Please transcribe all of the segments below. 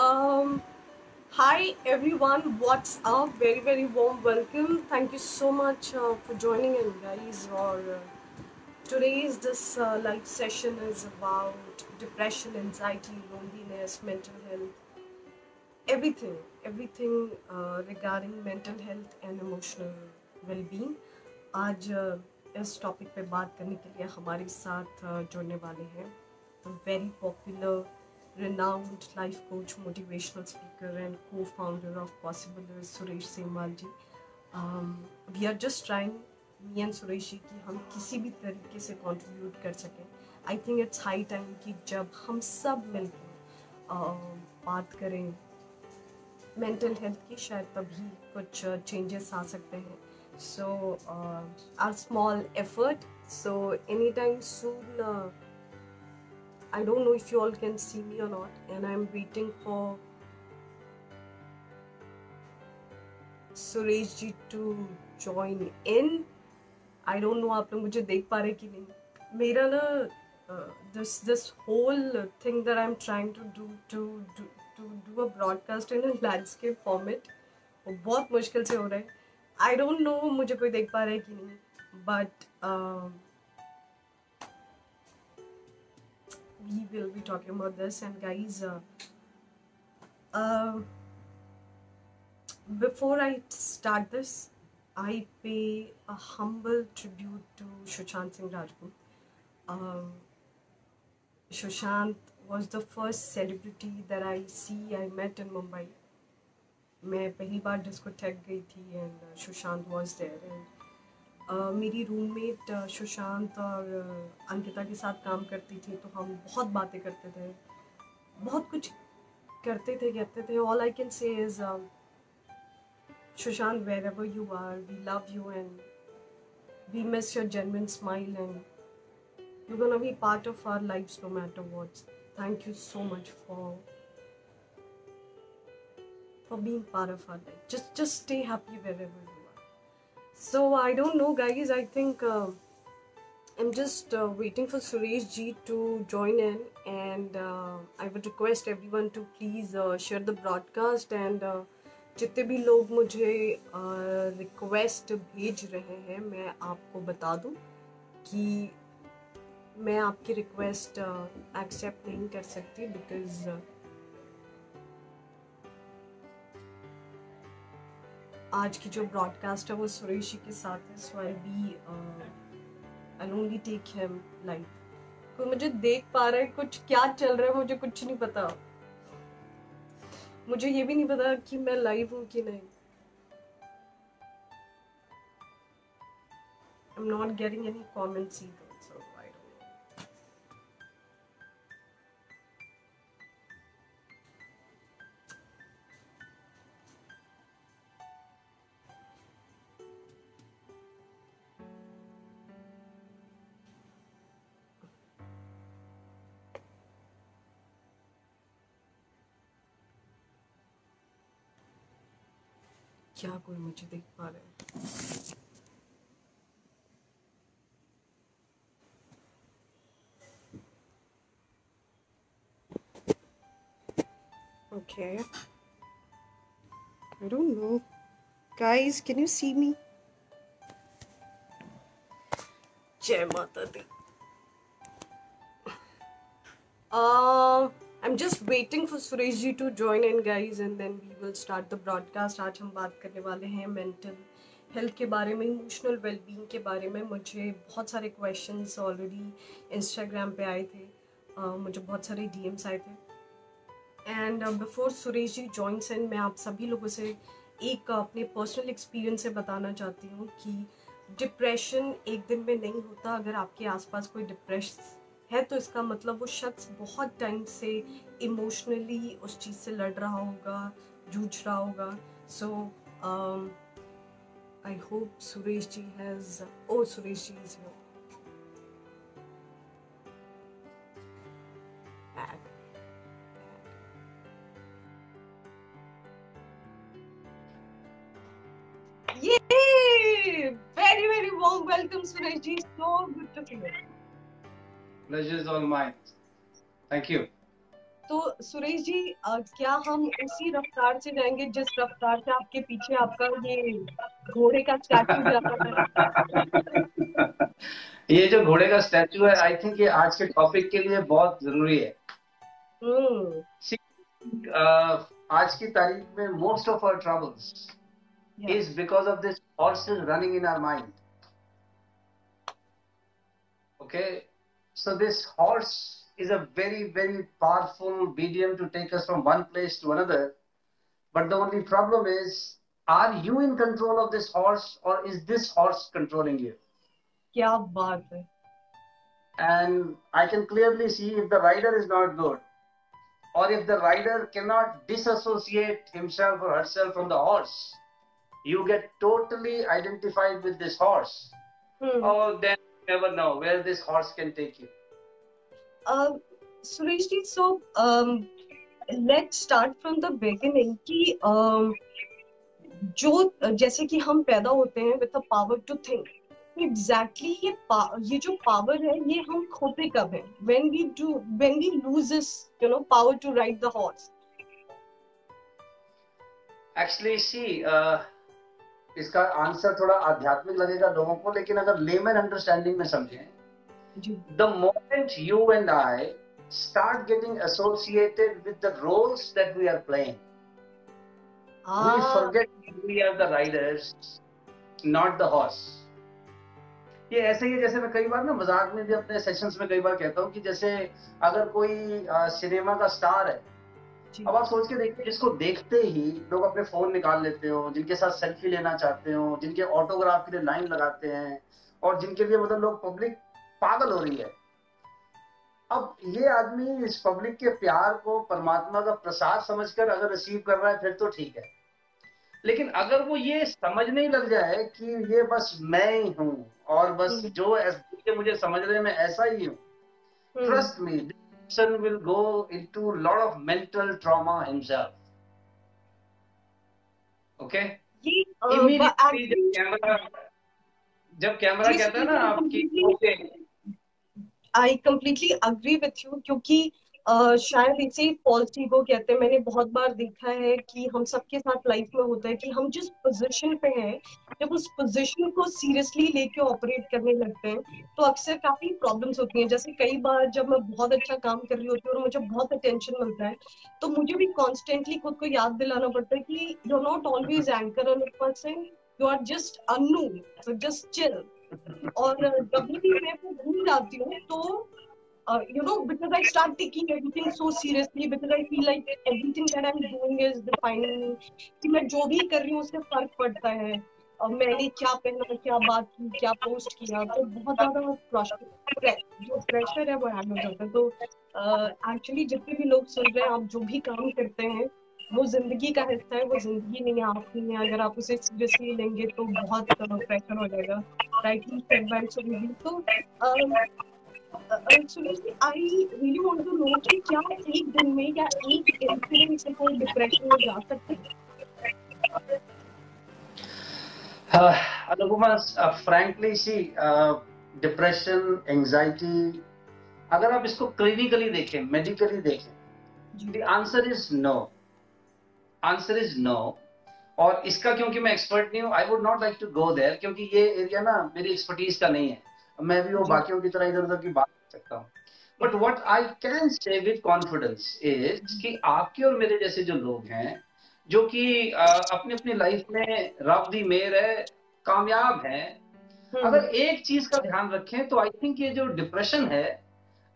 Um, hi everyone, what's up? Very very warm welcome. Thank you so much uh, for joining in, guys. Or uh, today's this uh, live session is about depression, anxiety, loneliness, mental health, everything, everything uh, regarding mental health and emotional well-being. आज uh, इस topic पे बात करने के लिए हमारे साथ uh, जुड़ने वाले हैं very popular renowned life coach, motivational speaker, and co-founder of Possible is Suresh Semwal ji. Um, we are just trying me and Suresh ji कि हम किसी भी तरीके से कंट्रीब्यूट कर सकें I think it's high time कि जब हम सब मिलकर uh, बात करें मेंटल हेल्थ की शायद तभी कुछ चेंजेस आ सकते हैं so our small effort so any time soon I don't know if you all can see me or not, and I'm waiting for Suresh ji to join in I don't know आप लोग मुझे देख पा रहे कि नहीं। मेरा ना this this whole thing that I am trying to do to to do a broadcast in landscape format वो बहुत मुश्किल से हो रहा है। आई डोंट नो मुझे कोई देख पा रहा है कि नहीं but we will be talking about this and guys uh, uh, before i start this i pay a humble tribute to Sushant Singh Rajput. Um, Sushant was the first celebrity that I see I met in Mumbai. मैं पहली बार discotheque गई थी and Sushant was there and मेरी roommate Sushant और अंकिता के साथ काम करती थी तो हम बहुत बातें करते थे। बहुत कुछ करते थे कहते थे। All I can say is Sushant wherever you are we love you and we miss your genuine smile and you gonna be part of our life no matter what's thank you so much for for being part of our life. Just just stay happy wherever you So I don't know, guys. I think uh, I'm just uh, waiting for Suresh ji to join in, and uh, I would request everyone to please uh, share the broadcast and uh, जितने भी लोग मुझे request भेज रहे हैं मैं आपको बता दूँ कि मैं आपकी रिक्वेस्ट एक्सेप्ट नहीं कर सकती बिकॉज़ आज की जो ब्रॉडकास्ट है वो सुरेश जी के साथ है so I be I only take him live कोई मुझे देख पा रहा है कुछ क्या चल रहा है, मुझे कुछ नहीं पता। मुझे ये भी नहीं पता कि मैं लाइव हूँ कि नहीं। I'm not getting any comments either. क्या कोई मुझे देख पा रहे Okay. I don't know. Guys, can you see me? Jai Mata Di. Uh, am just waiting for Suresh ji to join in guys and then we will start the broadcast. आज हम बात करने वाले हैं मेंटल हेल्थ के बारे में emotional wellbeing के बारे में। मुझे बहुत सारे क्वेश्चंस ऑलरेडी इंस्टाग्राम पे आए थे। uh, मुझे बहुत सारे डीएम्स आए थे। And before Suresh ji joins and मैं आप सभी लोगों से एक अपने पर्सनल एक्सपीरियंस से बताना चाहती हूँ कि डिप्रेशन एक दिन में नहीं होता अगर आपके आसपास कोई डिप्रेश है तो इसका मतलब वो शख्स बहुत टाइम से इमोशनली उस चीज़ से लड़ रहा होगा जूझ रहा होगा so I hope Suresh ji has oh Suresh ji is your Yay! Very, very warm welcome, Surajji. So good to you. Pleasure is all mine. Thank you. तो सुरेश जी क्या हम उसी रफ्तार से जाएँगे जिस रफ्तार से आपके पीछे आपका ये घोड़े का स्टैचू जाता है ये जो घोड़े का स्टैचू है आई थिंक ये आज के टॉपिक के लिए बहुत ज़रूरी है hmm. uh, आज की तारीख में most of our troubles is because of this horses running in our mind okay so this horse is a very very powerful medium to take us from one place to another but the only problem is are you in control of this horse or is this horse controlling you kya baat hai and I can clearly see if the rider is not good, or if the rider cannot disassociate himself or herself from the horse, you get totally identified with this horse. Hmm. Oh, then never know where this horse can take you. Uh, Sureshji, so um, let's start from the beginning. कि um, जो जैसे कि हम पैदा होते हैं with the power to think. Exactly ये ये जो पावर है ये हम खोते कब है when we do when we lose this you know power to ride the horse actually see इसका आंसर थोड़ा आध्यात्मिक लगेगा लोगों को लेकिन अगर लेमन अंडरस्टैंडिंग में समझें the moment you and I start getting associated with the roles that we are playing ah. we forget we are the riders not the horse ये ऐसे ही जैसे मैं कई बार ना मज़ाक में भी अपने सेशंस में कई बार कहता हूँ कि जैसे अगर कोई सिनेमा का स्टार है अब आप सोच के देखिए जिसको देखते ही लोग अपने फ़ोन निकाल लेते हो जिनके साथ सेल्फी लेना चाहते हो जिनके ऑटोग्राफ के लिए लाइन लगाते हैं और जिनके लिए मतलब लोग पब्लिक पागल हो रही है। अब ये आदमी इस पब्लिक के प्यार को परमात्मा का प्रसाद समझकर अगर रिसीव कर रहा है फिर तो ठीक है। लेकिन अगर वो ये समझने लग जाए कि ये बस मैं ही हूँ और बस हम्म। जो मुझे समझने में ऐसा ही हूँ trust me person will go into a lot of mental trauma himself. Okay? Uh, Immediately जब कैमरा जब कैमरा कहता है ना आपकी I completely agree with you क्योंकि शायद इसे ईगो कहते हैं। मैंने बहुत बार देखा है कि हम सबके साथ लाइफ में होता है कि हम जिस पोजीशन पे हैं, जब उस पोजीशन को सीरियसली लेके ऑपरेट करने लगते हैं तो अक्सर काफ़ी प्रॉब्लम्स होती हैं। जैसे कई बार जब मैं बहुत अच्छा काम कर रही होती हूँ और मुझे बहुत अटेंशन मिलता है तो मुझे भी कॉन्स्टेंटली खुद को याद दिलाना पड़ता है कि you are not always anchor on person you are just Anu just chill और जब भी मैं भूल जाती हूँ तो uh, you know, because I start taking everything so seriously, because I feel like everything that I'm doing is defining कि मैं जो भी कर रही हूँ उससे फ़र्क पड़ता है। और मैंने क्या पहना क्या बात की क्या पोस्ट किया तो बहुत ज़्यादा जो प्रेशर है वो ऐड हो जाता है। तो एक्चुअली uh, जितने भी लोग सुन रहे हैं आप जो भी काम करते हैं वो ज़िंदगी का हिस्सा है वो ज़िंदगी नहीं है आप नहीं है। अगर आप उसे सीरियसली लेंगे तो बहुत प्रेशर हो जाएगा। राइटिंग तो actually I really want to know कि क्या एक दिन में या एक इंसिडेंट से कोई डिप्रेशन में जा सकते हैं? Anupama frankly see depression anxiety अगर आप इसको क्लिनिकली देखें मेडिकली देखें the answer is no answer is no और इसका क्योंकि मैं एक्सपर्ट नहीं हूँ I would not like to go there क्योंकि ये एरिया ना मेरी एक्सपर्टीज का नहीं है। मैं भी वो बाकियों की तरह इधर उधर की बात कर सकता हूँ। But what I can say with confidence is कि आपके और मेरे जैसे जो लोग हैं जो कि अपनी अपनी लाइफ में रब दी मेर है कामयाब है हम्म। अगर एक चीज़ का ध्यान रखें तो आई थिंक ये जो डिप्रेशन है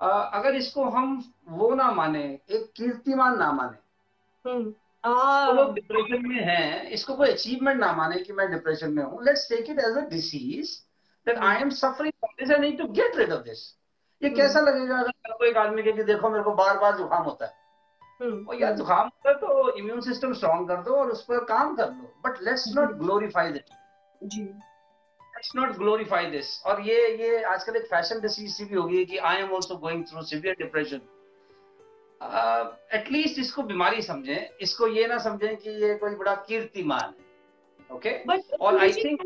अगर इसको हम वो ना माने एक कीर्तिमान ना माने हम्म। तो लोग डिप्रेशन में हैं इसको कोई अचीवमेंट ना माने कि मैं डिप्रेशन में हूँ। Let's take it as a disease that I am suffering from this, I need to get rid of this. ये hmm. कैसा लगेगा अगर कोई एक आदमी के कि देखो मेरे को बार बार जुकाम होता है। Hmm. और यार जुकाम होता है तो इम्यून सिस्टम स्ट्रॉन्ग कर दो और उस पर काम कर लो but let's not glorify that ji. Let's not glorify this और ये ये आजकल एक फ़ैशन डिसीज सी भी हो गई है कि I am also going through severe depression at least इसको बीमारी समझें। इसको ये ना समझें कि ये कोई बड़ा कीर्तिमान है। Okay okay? और आई थिंक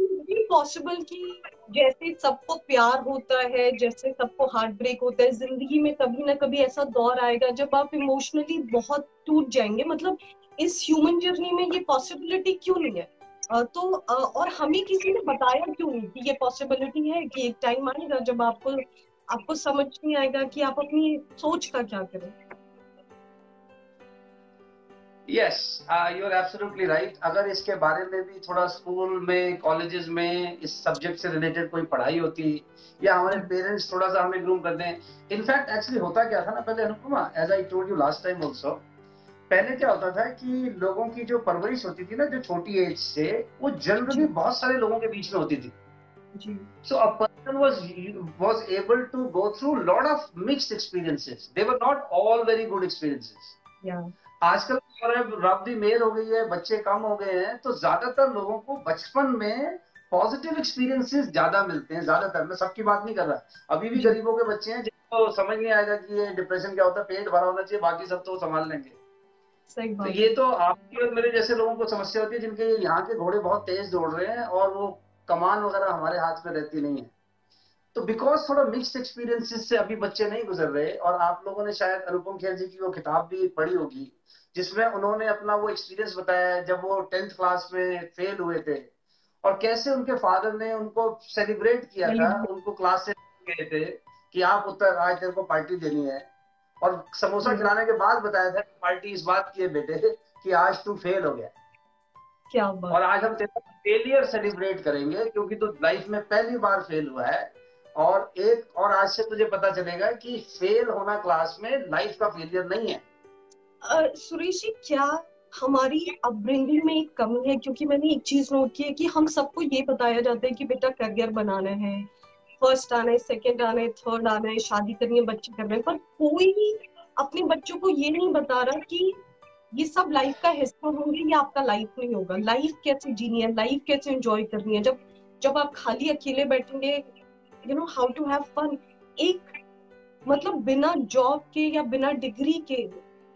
पॉसिबल कि जैसे सबको प्यार होता है, जैसे सबको हार्ट ब्रेक होता है, ज़िंदगी में कभी ना कभी ऐसा दौर आएगा जब आप इमोशनली बहुत टूट जाएँगे। मतलब इस ह्यूमन जर्नी में ये पॉसिबिलिटी क्यों नहीं है? तो और हमें किसी ने बताया क्यों नहीं कि ये पॉसिबिलिटी है कि एक टाइम आएगा जब आपको आपको समझ नहीं आएगा कि आप अपनी सोच का क्या करें। Yes you are absolutely right अगर इसके बारे में भी थोड़ा स्कूल में कॉलेजेस में इस सब्जेक्ट से रिलेटेड कोई पढ़ाई होती या हमारे पेरेंट्स थोड़ा सा हमें ग्रूम कर दें इनफैक्ट एक्चुअली होता क्या था ना पहले Anupama as I told you last time also पहले क्या होता था कि लोगों की जो परवरिश होती थी ना जो छोटी एज से वो जनरली बहुत सारे लोगों के बीच में होती थी So a person was was able to go through lot of mixed experiences. They were not all very good experiences. Yeah. आजकल रब दी मेल हो गई है बच्चे कम हो गए हैं तो ज़्यादातर लोगों को बचपन में पॉजिटिव एक्सपीरियंसेस ज़्यादा मिलते हैं ज़्यादातर। मैं सबकी बात नहीं कर रहा। अभी भी गरीबों के बच्चे हैं जिनको समझ नहीं आएगा कि ये डिप्रेशन क्या होता है पेट भरा होना चाहिए बाकी सब तो संभाल लेंगे। तो ये तो आपके और मेरे जैसे लोगों को समस्या होती है जिनके यहाँ के घोड़े बहुत तेज दौड़ रहे हैं और वो कमान वगैरह हमारे हाथ में रहती नहीं है। तो बिकॉज़ थोड़ा मिक्स्ड एक्सपीरियंसेस से अभी बच्चे नहीं गुजर रहे और आप लोगों ने शायद अनुपम खेर जी की वो किताब भी पढ़ी होगी जिसमें उन्होंने अपना वो एक्सपीरियंस बताया जब वो टेंथ क्लास में फेल हुए थे और कैसे उनके फादर ने उनको सेलिब्रेट किया था उनको क्लास से गए थे कि आप उत्तर आज तेरे को पार्टी देनी है। और समोसा खिलाने के बाद बताया था पार्टी इस बात की है बेटे कि आज तू फेल हो गया। क्या बात। और आज हम तेरा फेलियर सेलिब्रेट करेंगे क्योंकि तू लाइफ में पहली बार फेल हुआ है। और एक, और आज से तुझे पता चलेगा कि फेल होना क्लास में लाइफ का फेलियर नहीं है। सुरेश जी, क्या हमारी अपब्रिंगिंग में एक कमी है? क्योंकि मैंने एक चीज़ नोट की है कि हम सबको ये बताया जाता है कि बेटा करियर बनाना है। फ़र्स्ट आना है सेकंड आना है थर्ड आना है, शादी करनी है, बच्चे करने हैं। पर कोई अपने बच्चों को ये नहीं बता रहा कि ये सब लाइफ का हिस्सा होंगे, ये आपका लाइफ नहीं होगा। लाइफ कैसे जीनी है? लाइफ कैसे एंजॉय करनी है? जब जब आप खाली अकेले बैठेंगे you know how to have fun एक मतलब बिना जॉब के या बिना डिग्री के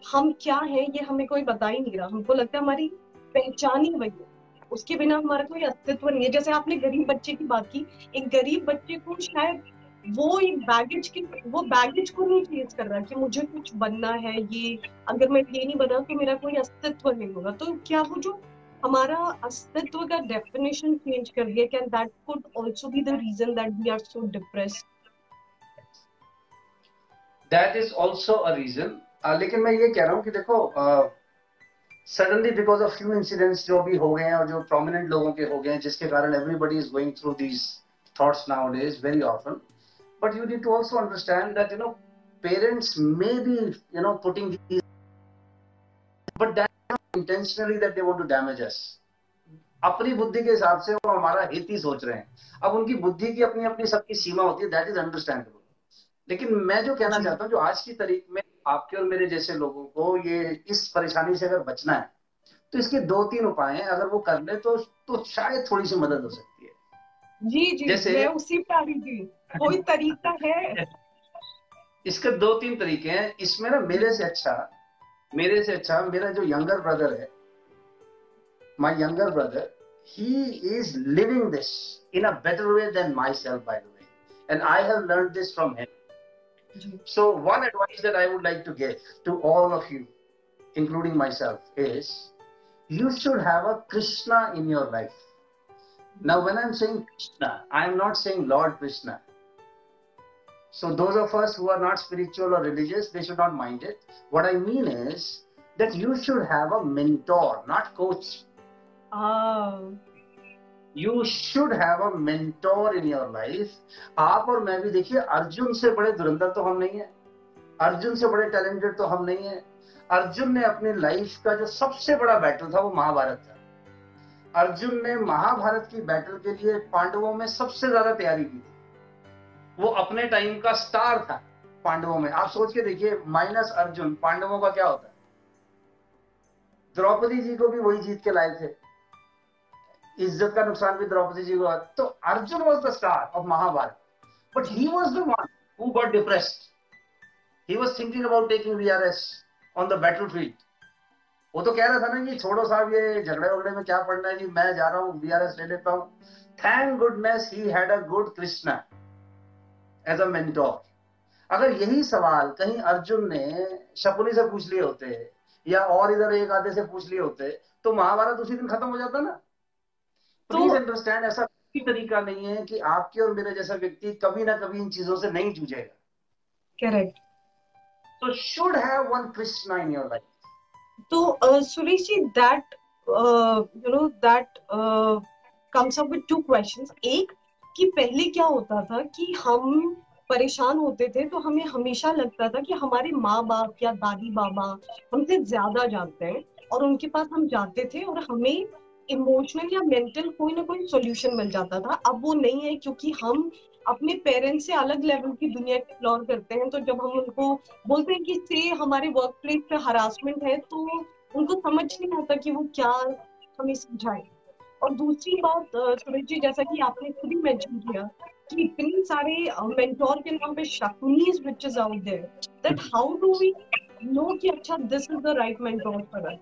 हम क्या हैं, ये हमें कोई बता ही नहीं रहा। हमको लगता है हमारी पहचान ही वही है। उसके बिना हमारा कोई अस्तित्व नहीं है। जैसे आपने गरीब बच्चे की बात की, एक गरीब बच्चे को शायद वो एक बैगेज की, वो बैगेज को नहीं फेस कर रहा कि मुझे कुछ बनना है, ये अगर मैं ये नहीं बना तो मेरा कोई अस्तित्व नहीं होगा। तो क्या वो जो हमारा अस्तित्व का डेफिनेशन चेंज कर दिया can that could also be the reason that we are so depressed that is also a reason लेकिन मैं ये कह रहा हूँ कि देखो suddenly because of few incidents जो भी हो गए हैं और जो प्रोमिनेंट लोगों के हो गए हैं, जिसके कारण everybody is going through these thoughts nowadays very often but you need to also understand that you know parents may be you know putting but intentionally that they want to damage us अपनी बुद्धि के हिसाब से वो हमारा हित ही सोच रहे हैं। अब उनकी बुद्धि की अपनी अपनी सबकी सीमा होती है दैट इज़ अंडरस्टैंडेबल लेकिन मैं जो कहना चाहता हूँ जो आज की तारीख में आपके और मेरे जैसे लोगों को ये इस परेशानी से अगर बचना है तो इसके दो तीन उपाय हैं। अगर वो कर ले तो तो शायद थोड़ी सी मदद हो सकती है। जी जी जैसे मैं उसी पे आ रही थी। कोई तरीका है? इसके दो तीन तरीके हैं। इसमें ना मेरे से अच्छा मेरे से अच्छा मेरा जो यंगर ब्रदर है my younger brother he is living this in a better way than myself by way and I have learn this from him So, one advice that I would like to give to all of you, including myself, is you should have a Krishna in your life. Now, when I'm saying Krishna, I'm not saying Lord Krishna. So, those of us who are not spiritual or religious, they should not mind it. What I mean is that you should have a mentor, not coach. Oh. You should have a mentor in your life आप और मैं भी देखिए अर्जुन से बड़े धुरंधर तो हम नहीं है अर्जुन से बड़े टैलेंटेड तो हम नहीं है अर्जुन ने अपनी लाइफ का जो सबसे बड़ा बैटल था वो महाभारत था अर्जुन ने महाभारत की बैटल के लिए पांडवों में सबसे ज़्यादा तैयारी की थी वो अपने टाइम का स्टार था पांडवों में। आप सोच के देखिए माइनस अर्जुन, पांडवों का क्या होता है? द्रौपदी जी को भी वही जीत के लाए थे। इज़्ज़त का नुकसान भी द्रौपदी जी को तो Arjun was the star of Mahabharata but he was the one who got depressed he was thinking about taking VRS on the battlefield वो तो कह रहा था ना कि छोड़ो साहब, ये झगड़े वगड़े में क्या पढ़ना है? जी, मैं जा रहा हूँ वीआरएस ले लेता हूँ। Thank goodness he had a good Krishna as a mentor अगर यही सवाल कहीं अर्जुन ने शकुनी से पूछ लिए होते या और इधर एक आधे से पूछ लिए होते तो महाभारत उसी दिन खत्म हो जाता ना। प्लीज़ तो, अंडरस्टैंड ऐसा कोई तरीका नहीं है कि आपके और मेरे जैसा व्यक्ति कभी ना कभी इन चीज़ों से नहीं जूझेगा। करेक्ट तो should have one Krishna in your life तो Suresh ji that you know that comes up with two questions एक कि पहले क्या होता था कि हम परेशान होते थे तो हमें हमेशा लगता था कि हमारे माँ बाप या दादी बाबा हमसे ज़्यादा जानते हैं और उनके पास हम जाते थे और हमें इमोशनल या मेंटल कोई ना कोई सोल्यूशन मिल जाता था। अब वो नहीं है क्योंकि हम अपने पेरेंट्स से अलग लेवल की दुनिया एक्सप्लोर करते हैं तो जब हम उनको बोलते हैं कि से हमारे वर्क प्लेस पे हरासमेंट है तो उनको समझ नहीं आता कि वो क्या हमें समझाए। और दूसरी बात सुरेश जी, जैसा कि आपने खुद ही मेंशन किया कि इतनी सारे मेंटोर के नाम पे Shakunis is out there that how do we know कि अच्छा this is the right mentor for us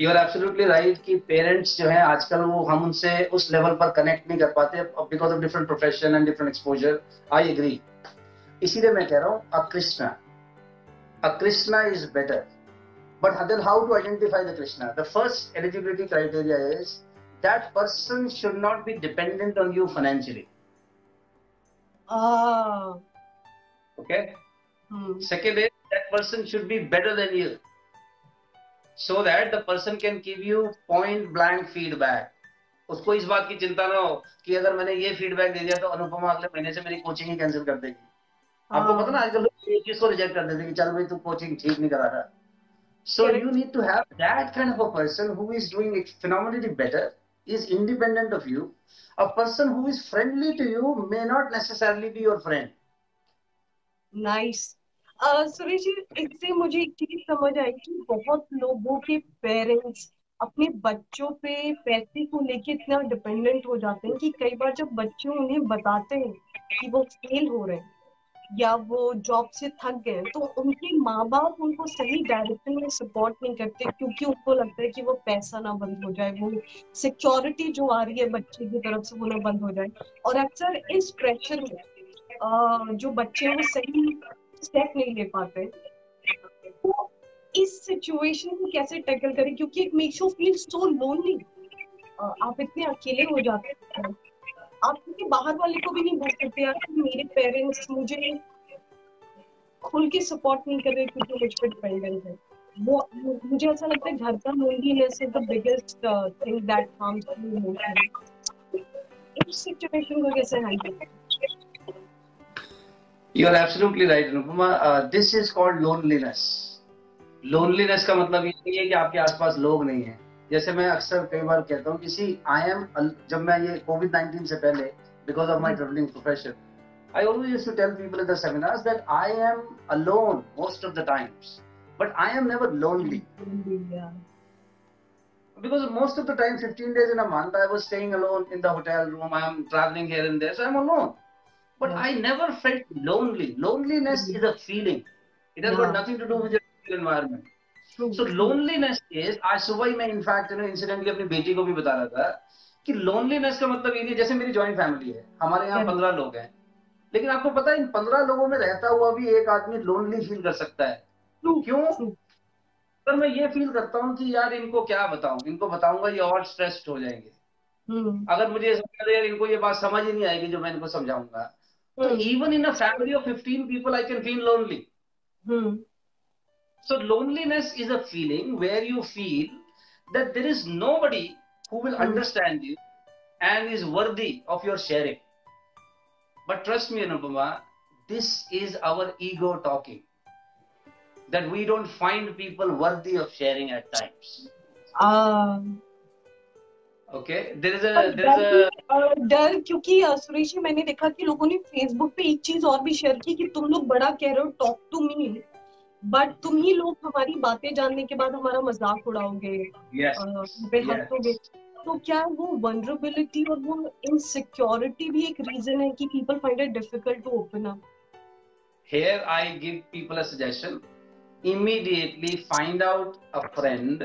you are absolutely right कि पेरेंट्स जो है, आजकल वो हम उनसे उस लेवल पर कनेक्ट नहीं कर पाते because of different profession and different exposure I agree इसीलिए मैं कह रहा हूँ अ Krishna uh Krishna is better But then how to identify the Krishna? The first eligibility criteria is that person should not be dependent on you financially. Ah. Okay. Hmm. Second is that person should be better than you. So that the person can give you point blank feedback. उसको इस बात की चिंता ना हो कि अगर मैंने ये फीडबैक दे दिया तो अनुपमा अगले महीने से मेरी कोचिंग ही कैंसिल कर देगी आपको पता ना आजकल लोग चीज़ को रिजेक्ट कर देते कि चल भाई तू कोचिंग ठीक नहीं करा रहा So Correct. you need to have that kind of a person who is doing phenomenally better, is independent of you. A person who is friendly to you may not necessarily be your friend. Nice. Uh, Suresh इससे मुझे एक चीज़ समझ आई कि बहुत लोगों के parents अपने बच्चों पे पैसे को लेके इतना डिपेंडेंट हो जाते हैं कि कई बार जब बच्चे उन्हें बताते हैं कि वो फेल हो रहे हैं या वो जॉब से थक गए तो उनके माँ बाप उनको सही डायरेक्शन में सपोर्ट नहीं करते क्योंकि उनको लगता है कि वो पैसा ना बंद हो जाए, वो सिक्योरिटी जो आ रही है बच्चे की तरफ़ से वो ना बंद हो जाए। और अक्सर इस प्रेशर में जो बच्चे हैं वो सही स्टेप नहीं ले पाते तो इस सिचुएशन को कैसे टैकल करें? क्योंकि it makes you feel so lonely आप इतने अकेले हो जाते हैं। आप किसी बाहर वाले को भी नहीं बोल सकते यार मेरे पेरेंट्स मुझे खुल के सपोर्ट नहीं कर रहे क्योंकि मुझ पर डिपेंडेंट है वो मुझे ऐसा लगता है घर का loneliness is the biggest thing that harms you emotionally इस सिचुएशन को कैसे handle You are absolutely right, Anupama. Uh, this is called loneliness. Loneliness का मतलब ये नहीं है कि आपके आसपास लोग नहीं हैं. जैसे मैं अक्सर कई बार कहता हूँ किसी आई एम जब मैं ये कोविड नाइनटीन से पहले because of my travelling profession I always used to tell people in the seminars that I am alone most of the times, but I am never lonely. Yeah. Because most of the time, 15 days in a month, I was staying alone in the hotel room. I am traveling here and there, so I'm alone. But yeah. I never felt lonely. Loneliness mm-hmm. is a feeling. It has yeah. got nothing to do with your environment. So loneliness is आज सुबह ही मैं in fact incidentally अपनी बेटी को भी बता रहा था कि लोनलीनेस का मतलब ये नहीं जैसे मेरी ज्वाइंट फैमिली है हमारे यहाँ पंद्रह लोग हैं लेकिन आपको पता है इन पंद्रह लोगों में रहता हुआ भी एक आदमी लोनली फील कर सकता है। क्यों? पर मैं ये फील करता हूँ कि यार इनको क्या बताऊँ इनको बताऊँगा ये और स्ट्रेस्ड हो जाएँगे। हम्म। अगर मुझे यार इनको ये बात समझ ही नहीं आएगी जो मैं इनको समझाऊँगा। तो even in a family of fifteen people I can feel lonely So loneliness is a feeling where you feel that there is nobody who will mm. understand you and is worthy of your sharing. But trust me, Anupama, this is our ego talking. That we don't find people worthy of sharing at times. Um, okay, there is a there is a डर क्योंकि सुरेश मैंने देखा कि लोगों ने Facebook पे एक चीज और भी शेयर की कि तुम लोग बड़ा कह रहे हो टॉक टू मी बट तुम ही लोग हमारी बातें जानने के बाद हमारा मज़ाक उड़ाओगे। Yes. तो क्या वो वनरेबिलिटी और वो इनसिक्योरिटी भी एक रीजन है कि people find it difficult to open up here i give people a suggestion. Immediately find out a friend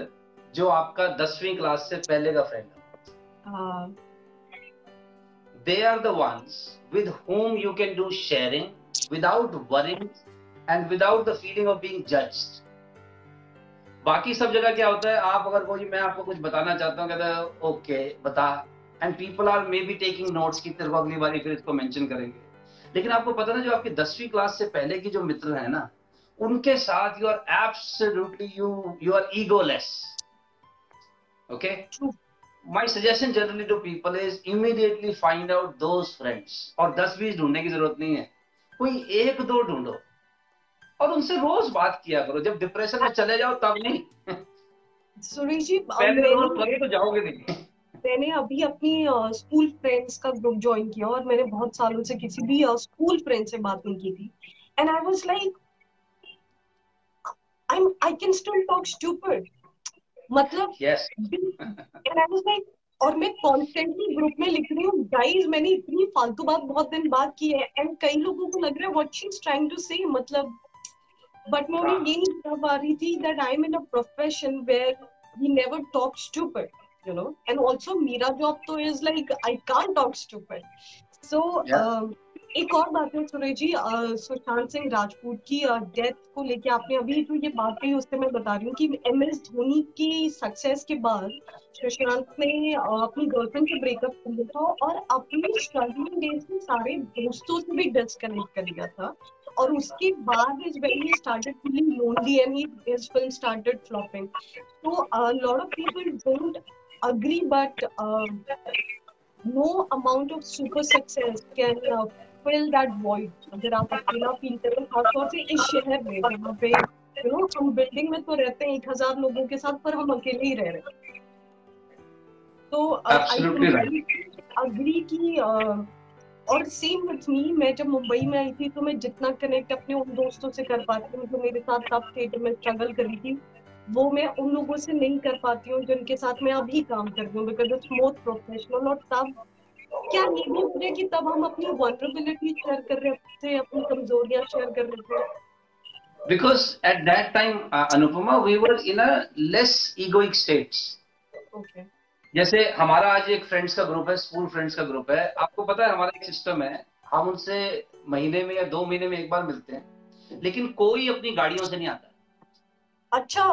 जो आपका दसवीं क्लास से पहले का फ्रेंड है। uh, they are the ones with whom you can do sharing without without the feeling of being judged. बाकी सब जगह क्या होता है? आप अगर कोई, मैं आपको कुछ बताना चाहता हूँ, कहता ओके बता. And people are maybe taking notes की तेरे को अगली बार फिर इसको मेंशन करेंगे। लेकिन आपको पता ना, जो आपकी दसवीं क्लास से पहले की जो मित्र है ना, उनके साथ you are absolutely you you are egoless okay my suggestion generally to people is immediately find out those friends और दस बीस ढूँढने की ज़रूरत नहीं है। कोई एक दो ढूंढो। और उनसे रोज बात किया करो। जब डिप्रेशन में चले जाओ तब नहीं। सुरेश जी पहले रोज लगे तो जाओगे नहीं। मैंने अभी अपनी स्कूल फ्रेंड्स का ग्रुप ज्वाइन किया और मैंने बहुत सालों से किसी भी स्कूल फ्रेंड से बात नहीं की थी। And I was like I I can still talk stupid मतलब yes. And I was like और मैं कॉन्स्टेंटली ग्रुप में लिख रही हूँ गाइस मैंने इतनी फालतू बात बहुत दिन बाद की है. एंड कई लोगों को लग रहा है what she is trying to say मतलब But Maureen gained Riti that I'm in a profession where we never talk stupid, you know. And also, Mira Job is like, I can't talk stupid. So, yeah. um, एक और बात है सुरेश जी सुशांत सिंह राजपूत की death को लेके आपने अभी जो ये बात कही उससे मैं बता रही हूँ कि एम एस धोनी की सक्सेस के बाद सुशांत ने अपनी गर्लफ्रेंड से ब्रेकअप कर लिया था और अपने स्ट्रगलिंग डेज़ में सारे दोस्तों से भी डिस्कनेक्ट कर लिया था और उसके बाद is when he started feeling lonely and he his film started flopping a lot of people don't agree no amount of super success can uh, fill that void. अगर आप अकेला फील करें खासतौर से इस शहर में जहाँ पे यू नो हम बिल्डिंग में तो रहते हैं एक हज़ार लोगों के साथ पर हम अकेले ही रह रहे हैं। तो अग्री की और सेम विथ मी मैं जब मुंबई में आई थी तो मैं जितना कनेक्ट अपने उन दोस्तों से कर पाती हूँ जो मेरे साथ तब थिएटर में स्ट्रगल करी थी वो मैं उन लोगों से नहीं कर पाती हूँ जिनके साथ मैं अभी काम कर रही हूँ बिकॉज़ इट्स मोर प्रोफेशनल और तब क्या भी हो कि तब हम अपनी वनरेबिलिटी शेयर कर रहे थे अपनी कमजोरियाँ शेयर कर रहे थे because at that time uh, anupama we were in a less egoic states. Okay. जैसे हमारा आज एक फ्रेंड्स का ग्रुप है स्कूल फ्रेंड्स का ग्रुप है। आपको पता है हमारा एक सिस्टम है हम उनसे महीने में या दो महीने में एक बार मिलते हैं लेकिन कोई अपनी गाड़ियों से नहीं आता। अच्छा।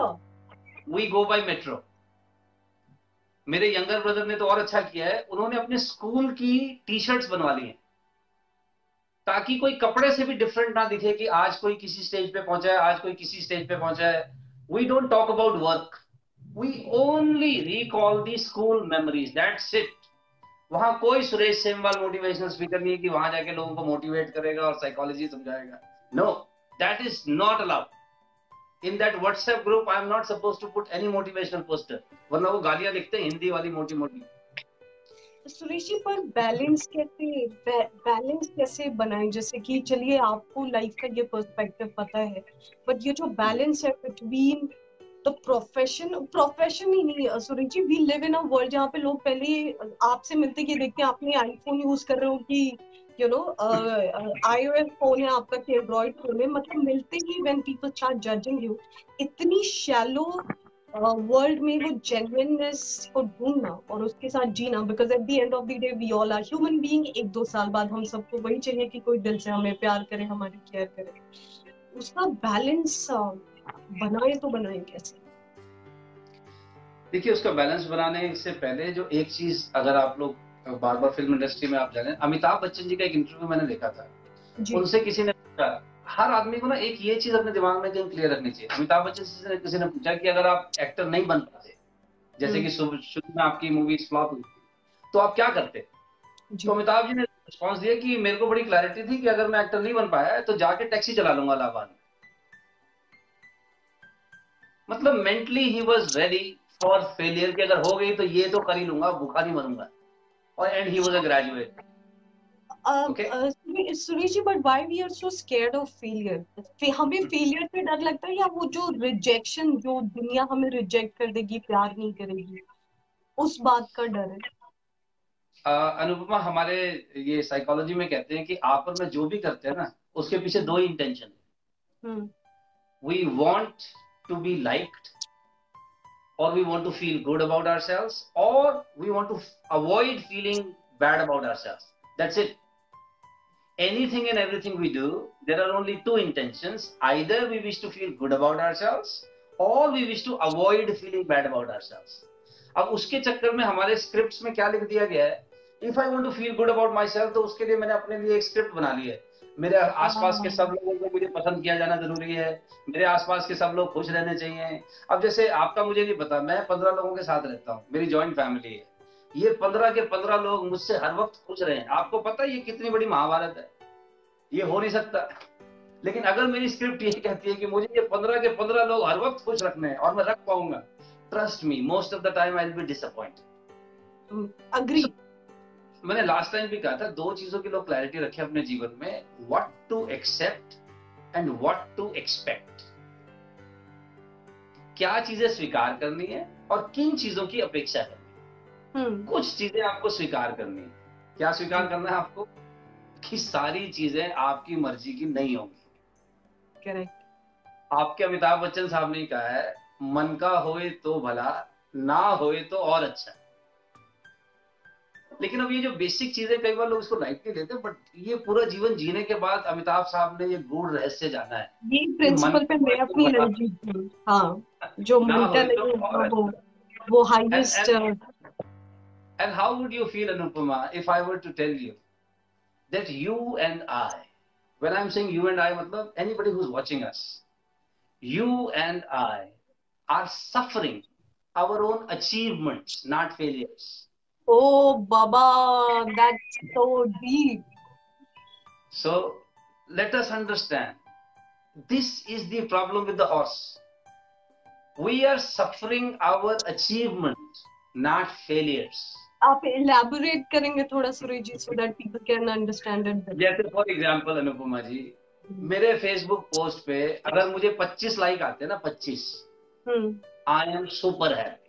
वी गो बाय मेट्रो मेरे यंगर ब्रदर ने तो और अच्छा किया है। उन्होंने अपने स्कूल की टी शर्ट्स बनवा ली हैं। ताकि कोई कपड़े से भी डिफरेंट ना दिखे कि आज कोई किसी स्टेज पे पहुँचा है, आज कोई किसी स्टेज पे पहुँचा है। We don't talk about work we only recall the school memories that's it वहाँ कोई सुरेश सेमवाल मोटिवेशनल स्पीकर नहीं है कि वहाँ जाके लोगों को मोटिवेट करेगा और psychology समझाएगा। No that is not allowed in that WhatsApp group I am not suppose to put any motivational poster वरना वो गालियाँ लिखते हैं, हिंदी वाली मोटी मोटी। सुरेश जी पर बैलेंस कैसे बैलेंस कैसे बनाए? जैसे कि चलिए, आपको लाइफ का ये पर्सपेक्टिव पता है बट ये जो बैलेंस है बिटवीन तो प्रोफेशन प्रोफेशन ही नहीं Suresh ji we live in a world जहाँ पे लोग पहले आपसे मिलते ये देखते हैं, आपने आईफोन यूज़ कर रहे हो कि यू नो आईओएस फ़ोन है आपका कि एंड्रॉइड फ़ोन है मतलब मिलते ही when people start judging you इतनी शैलो वर्ल्ड uh, में वो जेन्युइननेस को ढूंढना और उसके साथ जीना because at the end of the day we all are human being एक दो साल बाद हम सबको वही चाहिए कि कोई दिल से हमें प्यार करे हमारी केयर करे। उसका बैलेंस uh, बनाए तो बनाए कैसे? देखिए उसका बैलेंस बनाने से पहले जो एक चीज़ अगर आप लोग बार बार फ़िल्म इंडस्ट्री में आप जाने अमिताभ बच्चन जी का एक इंटरव्यू मैंने देखा था। उनसे किसी ने पूछा हर आदमी को ना एक ये चीज़ अपने दिमाग में कहीं क्लियर रखनी चाहिए। अमिताभ बच्चन से किसी ने पूछा कि अगर आप एक्टर नहीं बन पाते जैसे कि हम्म। शुरू में आपकी मूवी फ्लॉप हुई तो आप क्या करते? तो अमिताभ जी ने रिस्पॉन्स दिया कि मेरे को बड़ी क्लैरिटी थी कि अगर मैं एक्टर नहीं बन पाया तो जाके टैक्सी चला लूँगा इलाहाबाद में मतलब मेंटली ही वॉज़ रेडी फॉर फेलियर की अगर हो गई तो ये तो कर ही लूँगा भूखा नहीं मरूँगा। और and he was a graduate Suresh ji but why we are so scared of failure हमें फेलियर से डर लगता है या वो जो रिजेक्शन जो दुनिया हमें रिजेक्ट कर देगी प्यार नहीं करेगी उस बात का डर है? Uh, अनुपमा हमारे ये साइकोलॉजी में कहते हैं कि आप और मैं जो भी करते हैं ना उसके पीछे दो ही। Intention we want to be liked or we want to feel good about ourselves, or we want to avoid feeling bad about ourselves. That's it. Anything and everything we do, there are only two intentions. Either we wish to feel good about ourselves, or we wish to avoid feeling bad about ourselves. अब उसके चक्कर में हमारे scripts में क्या लिख दिया गया है if I want to feel good about myself तो उसके लिए मैंने अपने लिए एक स्क्रिप्ट बना ली है मेरे आसपास के सब लोगों को मुझे पसंद किया जाना ज़रूरी है। मेरे आसपास के सब लोग खुश रहने चाहिए। अब जैसे आपका मुझे नहीं पता मैं पंद्रह लोगों के साथ रहता हूँ। मेरी ज्वाइंट फैमिली है। ये पंद्रह के पंद्रह लोग मुझसे हर वक्त खुश रहे। हैं आपको पता है ये कितनी बड़ी महाभारत है? ये हो नहीं सकता। लेकिन अगर मेरी स्क्रिप्ट ये कहती है कि मुझे ये पंद्रह के पंद्रह लोग हर वक्त खुश रखने हैं और मैं रख पाऊँगा trust me most of the time I will be disappoint agree मैंने लास्ट टाइम भी कहा था दो चीज़ों की लोग क्लैरिटी रखे अपने जीवन में what to accept and what to expect क्या चीज़ें स्वीकार करनी है और किन चीज़ों की अपेक्षा करनी है? हम्म। कुछ चीज़ें आपको स्वीकार करनी है। क्या स्वीकार करना है आपको? कि सारी चीज़ें आपकी मर्ज़ी की नहीं होंगी। करेक्ट आपके अमिताभ बच्चन साहब ने कहा है मन का होए तो भला ना होए तो और अच्छा। लेकिन अब ये जो बेसिक चीज़ें कई बार लोग इसको लाइट नहीं हैं बट ये पूरा जीवन जीने के बाद अमिताभ साहब ने ये गुण रहस्य जाना है। And how would you feel Anupama if I were to tell you that you and I when I am saying you and I मतलब anybody who is watching us you and I are suffering our own achievements not failures Oh, Baba, that's so deep. So let us understand this is the problem with the horse. We are suffering our achievements, not failures. आप elaborate करेंगे थोड़ा Suresh ji so that people can understand it better. जैसे for example Anupama ji मेरे Facebook post पे अगर मुझे 25 like आते हैं ना 25 hmm I am super happy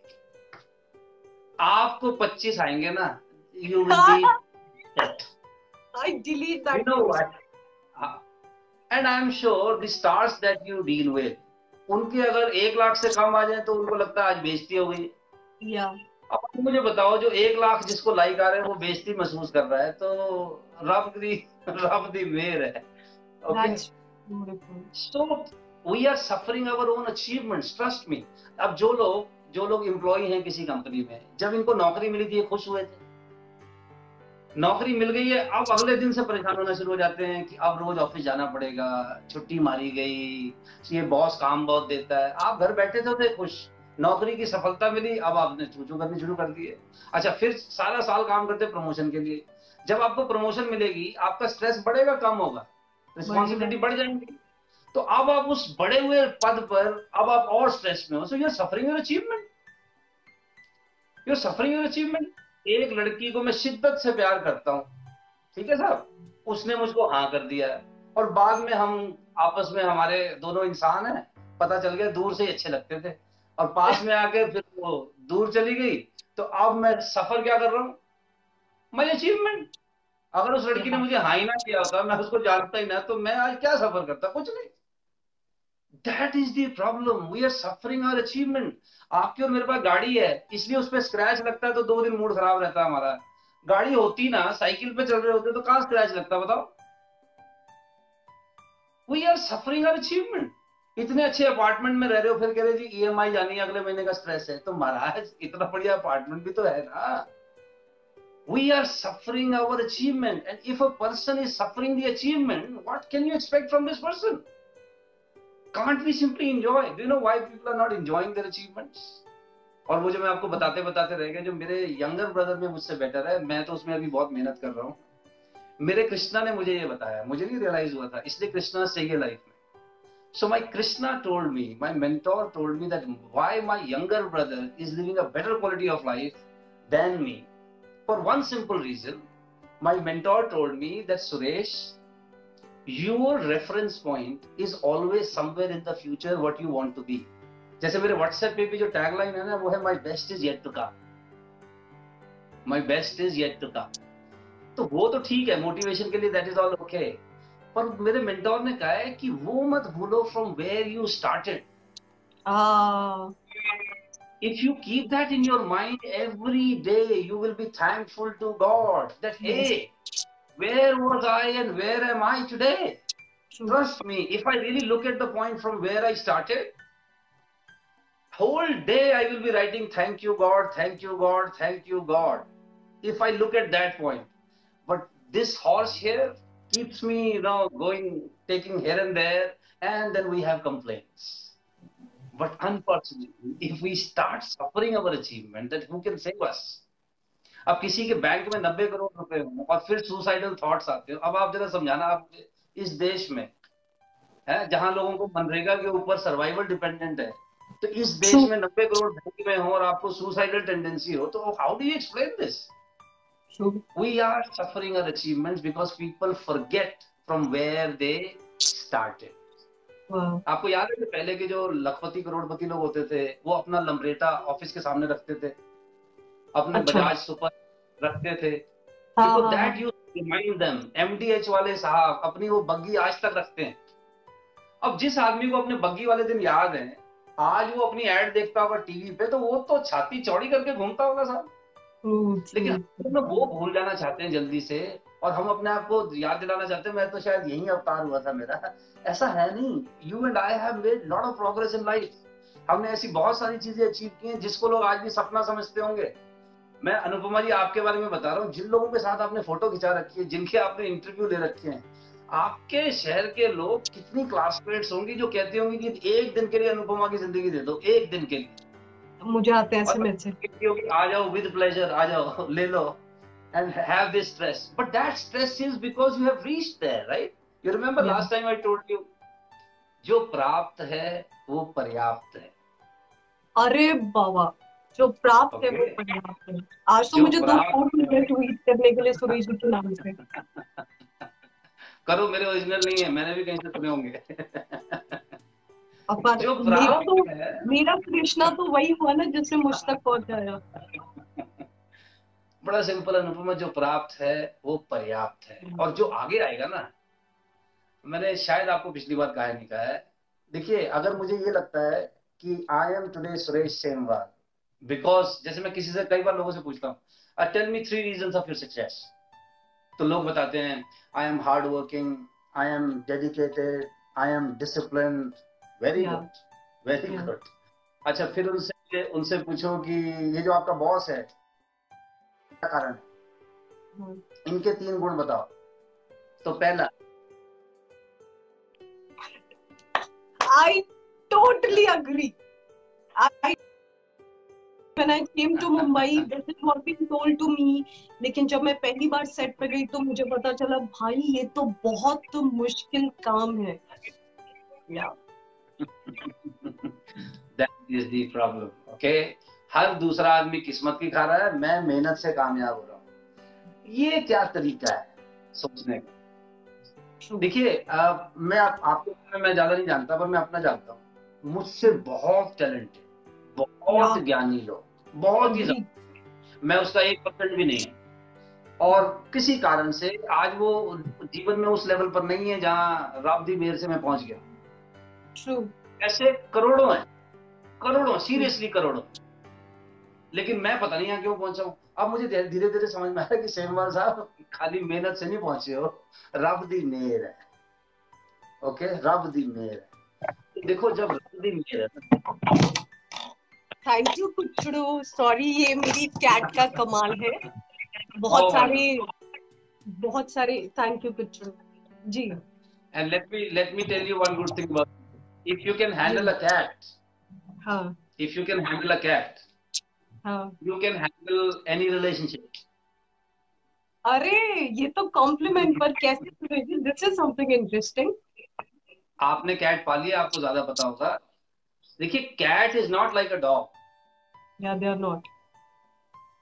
आपको 25 आएँगे ना। You and I am sure that you deal with उनके अगर एक लाख से कम आ जाए तो उनको लगता है आज बेजती हो गई। या yeah. अब मुझे बताओ जो एक लाख जिसको लाइक आ रहे हैं वो बेजती महसूस कर रहा है तो रब दी रब दी मेहर है। Okay so we are suffering our own achievements trust me अब जो लोग जो लोग एम्प्लॉय हैं किसी कंपनी में जब इनको नौकरी मिली थी खुश हुए थे। नौकरी मिल गई है अब अगले दिन से परेशान होना शुरू हो जाते हैं कि अब रोज ऑफ़िस जाना पड़ेगा छुट्टी मारी गई ये बॉस काम बहुत देता है। आप घर बैठे थे थे खुश नौकरी की सफलता मिली अब आपने चूचू करनी शुरू कर दी है। अच्छा फिर सारा साल काम करते प्रमोशन के लिए। जब आपको प्रमोशन मिलेगी आपका स्ट्रेस बढ़ेगा कम होगा। रिस्पॉन्सिबिलिटी बढ़ जाएँगी। तो अब आप उस बड़े हुए पद पर, अब आप और स्ट्रेस में हो। So you suffering your achievement you suffering your achievement एक लड़की को मैं शिद्दत से प्यार करता हूँ। ठीक है साहब? उसने मुझको हाँ कर दिया है। और बाद में हम आपस में, हमारे दोनों इंसान हैं, पता चल गया दूर से ही अच्छे लगते थे। और पास में आके फिर वो दूर चली गई। तो अब मैं सफ़र क्या कर रहा हूँ? माई अचीवमेंट अगर उस लड़की ने मुझे हाँ ही ना किया होता, मैं उसको जानता ही ना तो मैं आज क्या सफ़र करता? कुछ नहीं। That is the problem we are suffering our achievement आपकी और मेरे पास गाड़ी है, इसलिए उस पर स्क्रैच लगता है तो दो दिन मूड खराब रहता है हमारा। गाड़ी होती ना साइकिल पे चल रहे होते तो कहाँ स्क्रैच लगता बताओ? We are suffering our achievement इतने अच्छे अपार्टमेंट में रह रहे हो, फिर कह रहे जी ईएमआई जानी है, अगले महीने का स्ट्रेस है। तो महाराज, इतना बढ़िया अपार्टमेंट भी तो है ना। We are suffering our achievement. And if a person is suffering the achievement, what can you expect from this person? Can't we simply enjoy do know why people are not enjoying their achievements और वो जो मैं आपको बताते बताते रह गया जो मेरे यंगर ब्रदर में मुझसे बेटर है, मैं तो उसमें अभी बहुत मेहनत कर रहा हूँ। मेरे कृष्णा ने मुझे ये बताया, मुझे नहीं रियलाइज़ हुआ था, इसलिए कृष्णा सही है लाइफ में। So my Krishna told me my mentor told me that why my younger brother is living a better quality of life than me for one simple reason my mentor told me that Suresh your reference point is always somewhere in the future what you want to be. जैसे मेरे WhatsApp पे भी जो tagline है ना वो है my best is yet to come. My best is yet to come. तो वो तो ठीक है मोटिवेशन के लिए दैट इज़ ऑल ओके पर मेरे मेंटोर ने कहा है कि वो मत भूलो from where you started Ah, if you keep that in your mind every day, you will be thankful to God that, hey, where was I and where am I today? Hmm. Trust me, if I really look at the point from where I started, whole day I will be writing, thank you, God, thank you, God, thank you, God. If I look at that point. But this horse here keeps me, you know, going, taking here and there, and then we have complaints. But unfortunately, if we start suffering our achievement, then who can save us? अब किसी के bank में नब्बे करोड़ रुपए हो और फिर suicidal thoughts आते हो अब आप जरा समझाना आप इस देश में है जहाँ लोगों को मनरेगा के ऊपर सर्वाइवल डिपेंडेंट है तो इस देश. में नब्बे करोड़ बैंक में हो और आपको सुसाइडल टेंडेंसी हो तो how do you explain this are suffering our achievements because people forget from where they started Wow. आपको याद है पहले के जो लखपति करोड़पति लोग होते थे वो अपना लमरेटा ऑफ़िस के सामने रखते थे अपने अच्छा। बजाज सुपर रखते थे। That you remind them MDH वाले साहब अपनी वो बग्गी आज तक रखते हैं। अब जिस आदमी को अपने बग्गी वाले दिन याद है आज वो अपनी एड देखता होगा टीवी पे तो वो तो छाती चौड़ी करके घूमता होगा साहब। लेकिन हम वो भूल जाना चाहते हैं जल्दी से और हम अपने आप को याद दिलाना चाहते हैं। मैं तो शायद यही अवतार हुआ था मेरा। ऐसा है नहीं। You and I have made lot of progress in life हमने ऐसी बहुत सारी चीज़ें अचीव की हैं जिसको लोग आज भी सपना समझते होंगे। मैं अनुपमा जी आपके बारे में बता रहा हूँ जिन लोगों के साथ आपने फ़ोटो खिंचा रखी है जिनके आपने इंटरव्यू ले रखे हैं आपके शहर के लोग कितनी क्लासमेट्स होंगी जो कहती होंगी कि एक दिन के लिए अनुपमा की ज़िंदगी दे दो एक दिन के लिए। मुझे आते हैं ऐसे मैसेज होगी आ जाओ विद प्लेजर आ जाओ ले लो and have this stress. But that stress is because you have reached there right? You remember Yeah. last time i told you जो प्राप्त है वो पर्याप्त है। अरे बाबा जो प्राप्त है वो पर्याप्त है आज तो मुझे दो फ़ोन मिले ट्वीट करने के लिए सुरेश जी के नाम से। करो मेरे ओरिजिनल नहीं है मैंने भी कहीं से सुने होंगे। जो मेरा तो प्राप्त है। मेरा कृष्णा तो वही हुआ ना जिसने मुझ तक पहुँचाया। बड़ा सिंपल अनुपमा जो प्राप्त है वो पर्याप्त है। और जो आगे आएगा ना मैंने शायद आपको पिछली बार कहा नहीं कहा है। देखिए अगर मुझे ये लगता है कि I am today Suresh Semwal because जैसे मैं किसी से कई बार लोगों से पूछता हूँ tell me three reason of your success तो लोग बताते हैं I am hard working I am dedicated I am discipline very good very good अच्छा फिर उनसे उनसे पूछो कि ये जो आपका बॉस है क्या कारण है? हम्म, इनके तीन गुण बताओ। तो पहला। I totally agree. I when I came to Mumbai, this is what being told to me. लेकिन जब मैं पहली बार सेट पे गई तो मुझे पता चला भाई ये तो बहुत मुश्किल काम है। Yeah. that is the problem okay? हर दूसरा आदमी किस्मत की खा रहा है मैं मेहनत से कामयाब हो रहा हूँ। ये क्या तरीका है सोचने का? देखिए मैं आप, आपके मैं ज़्यादा नहीं जानता पर मैं अपना जानता हूँ। मुझसे बहुत टैलेंट है बहुत ज्ञानी लोग बहुत ही मैं उसका एक परसेंट भी नहीं है। और किसी कारण से आज वो जीवन में उस लेवल पर नहीं है जहाँ राबदी मेर से मैं पहुँच गया। True. ऐसे करोड़ों हैं करोड़ों सीरियसली करोड़ों। लेकिन मैं पता नहीं यहाँ क्यों पहुँचा हूँ। अब मुझे धीरे धीरे समझ में आया कि सेमवाल साहब खाली मेहनत से नहीं पहुँचे हो। रब दी मेहर है। ओके रब दी मेहर है। देखो जब रब दी मेहर है थैंक यू कुछ सॉरी ये मेरी कैट का कमाल है। बहुत सारे बहुत सारे thank you Kuchdu ji. And let me let me tell you one good thing if you can handle a cat हाँ। If you can handle a cat हाँ। You can handle any relationship अरे ये तो compliment पर कैसे सुने this is something interesting आपने cat पाली आपको ज़्यादा पता होगा। देखिए cat is not like a dog या दे आर नॉट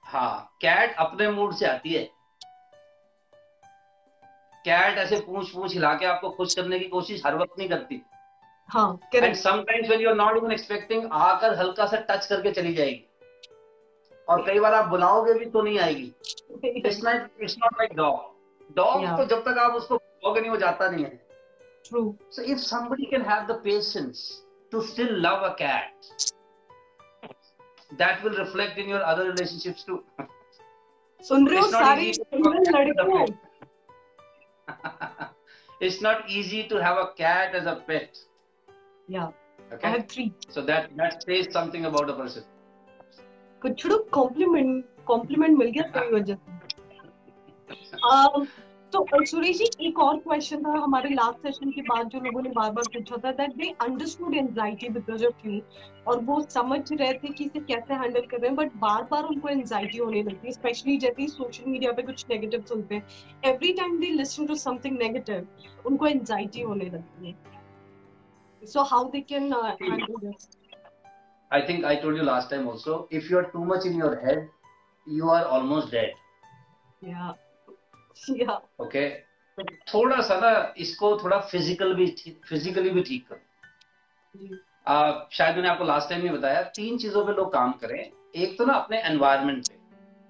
हाँ कैट अपने मूड से आती है। कैट ऐसे पूछ पूछ हिला के आपको खुश करने की कोशिश हर वक्त नहीं करती। हाँ and sometimes when you are not even expecting आकर हल्का सा टच करके चली जाएगी। और कई बार आप बुलाओगे भी तो नहीं आएगी। It's not it's not like dog dog तो जब तक आप उसको बुलाओगे नहीं वो जाता नहीं है। True So if somebody can have the patience to still love a cat, that will reflect in your other relationships too. सुन रहे हो सारे लड़के हैं it's not easy to have a cat as a pet. Yeah. Okay. I have three. So that that says something about a person. कुछ complement complement मिल गया तेरी वजह से um, तो सुरेश जी एक और क्वेश्चन था हमारे लास्ट सेशन के बाद जो लोगों ने बार बार पूछा था that they understood anxiety because of you और वो समझ रहे थे कि इसे कैसे हैंडल कर रहे हैं बट बार बार उनको एंजाइटी होने लगती है स्पेशली जैसे ही सोशल मीडिया पे कुछ नेगेटिव सुनते हैं every time they listen to something negative उनको एंजाइटी होने लगती है so how they can handle this I think I told you last time also, if you are too much in your head, you are almost dead. Yeah. Okay. तो थोड़ा सा ना इसको थोड़ा फ़िज़िकल भी फिजिकली भी ठीक करो। आप शायद मैंने आपको लास्ट टाइम भी बताया तीन चीज़ों पे लोग काम करें। एक तो ना अपने एनवायरनमेंट पे।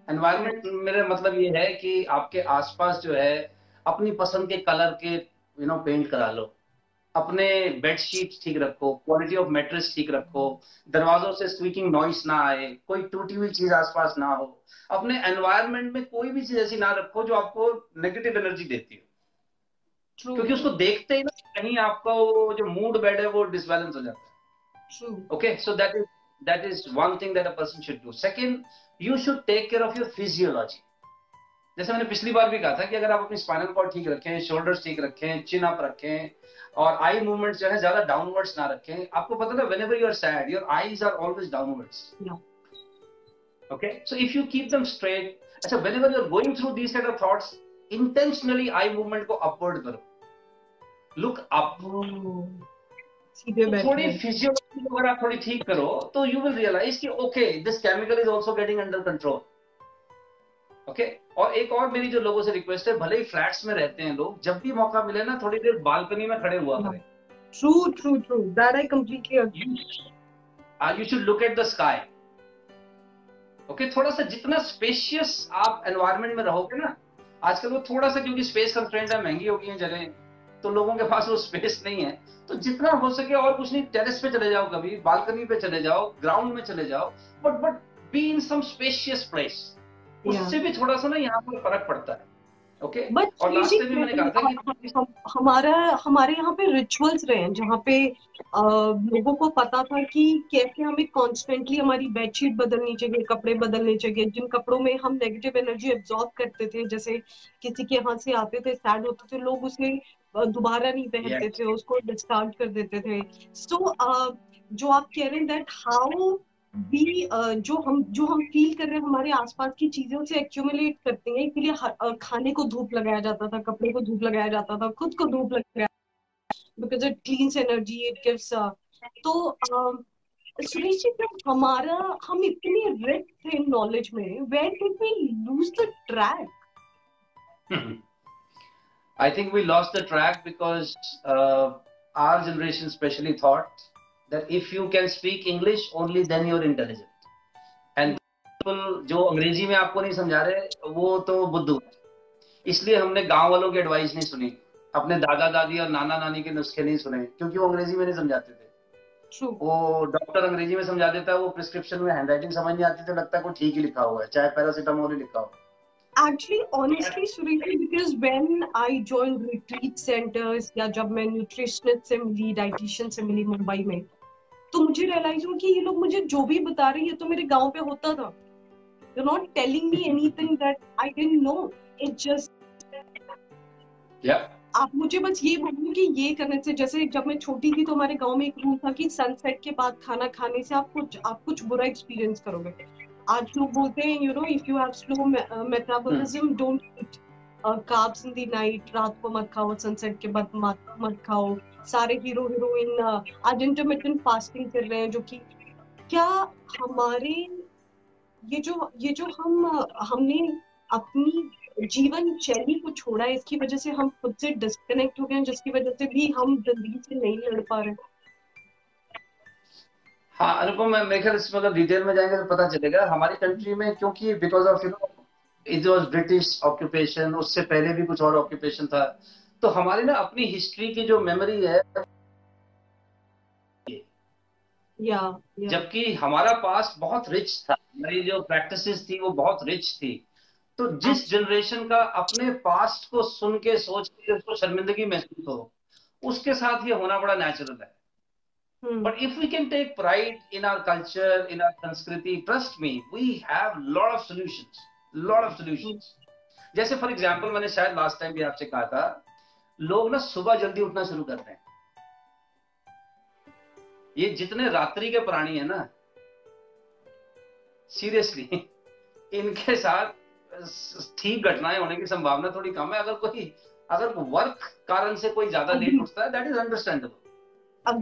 एनवायरनमेंट मेरा मतलब ये है कि आपके आसपास जो है अपनी पसंद के कलर के यू नो पेंट करा लो। अपने बेडशीट ठीक रखो क्वालिटी ऑफ़ मेट्रेस ठीक रखो दरवाजों से स्वीकिंग नॉइस ना आए कोई टूटी हुई चीज़ आसपास ना हो अपने एनवायरमेंट में कोई भी चीज़ ऐसी ना रखो जो आपको नेगेटिव एनर्जी देती हो। True. क्योंकि उसको देखते ही ना कहीं आपका वो जो मूड बेड है वो डिसबैलेंस हो जाता है। Okay so that is that is one thing that a person should do second you should take care of your physiology जैसे मैंने पिछली बार भी कहा था कि अगर आप अपनी स्पाइनल कॉर्ड ठीक रखें शोल्डर्स ठीक रखें चिन अप रखें और आई मूवमेंट जो है ज़्यादा डाउनवर्ड्स ना रखें आपको पता ना whenever you are sad your eyes are always downwards okay so if you keep them straight अच्छा whenever you are going through these kind of thoughts intentionally eye movement को अपवर्ड करो। लुक अप थोड़ी physiology अगर आप थोड़ी ठीक करो तो यू विल रियलाइज़ कि okay this chemical is also getting under control okay और एक और मेरी जो लोगों से रिक्वेस्ट है भले ही फ्लैट्स में रहते हैं लोग जब भी मौका मिले ना थोड़ी देर बालकनी में खड़े हुआ करें। True true true that I completely agree you should look at the sky okay थोड़ा सा जितना स्पेशियस आप एनवायरनमेंट में रहोगे ना आजकल वो थोड़ा सा क्योंकि स्पेस कंस्ट्रेंट है महँगी हो गई है जगह तो लोगों के पास वो स्पेस नहीं है। तो जितना हो सके और कुछ नहीं टेरेस पे चले जाओ कभी बालकनी पे चले जाओ ग्राउंड में चले जाओ but but be in some spacious place उससे भी थोड़ा सा ना यहाँ पर फ़र्क पड़ता है ओके okay? और लास्ट में मैंने कहा था कि हम, हमारा हमारे यहाँ पे रिचुअल्स रहे हैं जहाँ पे आ, लोगों को पता था कि कैसे हमें कॉन्स्टेंटली हमारी बेडशीट बदलनी चाहिए कपड़े बदलने चाहिए जिन कपड़ों में हम नेगेटिव एनर्जी एब्जॉर्ब करते थे जैसे किसी के यहाँ से आते थे सैड होते थे लोग उसे दोबारा नहीं पहनते yes. थे उसको डिस्कार्ड कर देते थे सो so, जो आप कह रहे हैं दैट हाउ भी जो हम जो हम फील कर रहे हैं हमारे आसपास की चीज़ों से एक्यूमुलेट करते हैं। इसलिए खाने को धूप लगाया जाता था कपड़े को धूप लगाया जाता था खुद को धूप लगाया because it cleans energy it gives तो सुरेश जी जब हमारा हम इतने रिच थे नॉलेज में where did we lose the track think we lost the track because uh, our generation especially thought that if you can speak English, only then you're intelligent. And people जो अंग्रेज़ी में आपको नहीं समझा रहे वो तो बुद्धू इसलिए हमने गाँव वालों की एडवाइस नहीं सुनी। अपने दादा दादी और नाना नानी के नुस्खे नहीं सुने क्योंकि वो अंग्रेज़ी में नहीं समझाते थे। True. वो डॉक्टर अंग्रेज़ी में समझा देता है वो प्रिस्क्रिप्शन में हैंडराइटिंग समझ नहीं आती तो लगता है कोई ठीक ही लिखा हुआ है। चाहे पैरासिटामोल ही लिखा हुआ Actually, honestly, Suriti, because when I joined retreat centers या जब मैं न्यूट्रिशनिस्ट से मिली डाइटिशियन से मिली मुंबई में तो मुझे रियलाइज़ हुआ कि ये लोग मुझे जो भी बता रहे हैं तो मेरे गाँव पे होता था। You not telling me anything that I didn't know it just आप मुझे बस ये बोलिए कि ये करने से जैसे जब मैं छोटी थी तो हमारे गाँव में एक रूल था कि सनसेट के बाद खाना खाने से आप कुछ आप कुछ बुरा एक्सपीरियंस करोगे। आज लोग बोलते हैं you know if you have slow metabolism don't eat carbs in the night रात को मत खाओ सनसेट के बाद मत मत खाओ। सारे हीरो हीरोइन आज इंटरमीडियंट फास्टिंग कर रहे हैं जो कि क्या हमारे ये जो ये जो हम हमने अपनी जीवन शैली को छोड़ा है इसकी वजह से हम खुद से डिस्कनेक्ट हो गए हैं जिसकी वजह से भी हम ज़िंदगी से नहीं लड़ पा रहे हाँ अनुपम मैं मेरे ख्याल मतलब डिटेल में जाएँगे तो पता चलेगा। हमारी कंट्री में क्योंकि because of you know it was British occupation उससे पहले भी कुछ और ऑक्यूपेशन था। तो हमारी ना अपनी हिस्ट्री की जो मेमोरी है yeah, yeah. जबकि हमारा पास बहुत रिच था। हमारी जो प्रैक्टिसेस थी वो बहुत रिच थी। तो जिस जनरेशन का अपने पास्ट को सुन के सोच के उसको शर्मिंदगी महसूस हो उसके साथ ये होना बड़ा नेचुरल है। But if we can take pride in our culture in our संस्कृति trust me we have lot of solutions lot of solutions जैसे फॉर एग्जांपल मैंने शायद लास्ट टाइम भी आपसे कहा था लोग ना सुबह जल्दी उठना शुरू करते हैं। ये जितने रात्रि के प्राणी है ना सीरियसली इनके साथ ठीक घटनाएँ होने की संभावना थोड़ी कम है। अगर कोई अगर वर्क कारण से कोई ज़्यादा लेट उठता है that is understandable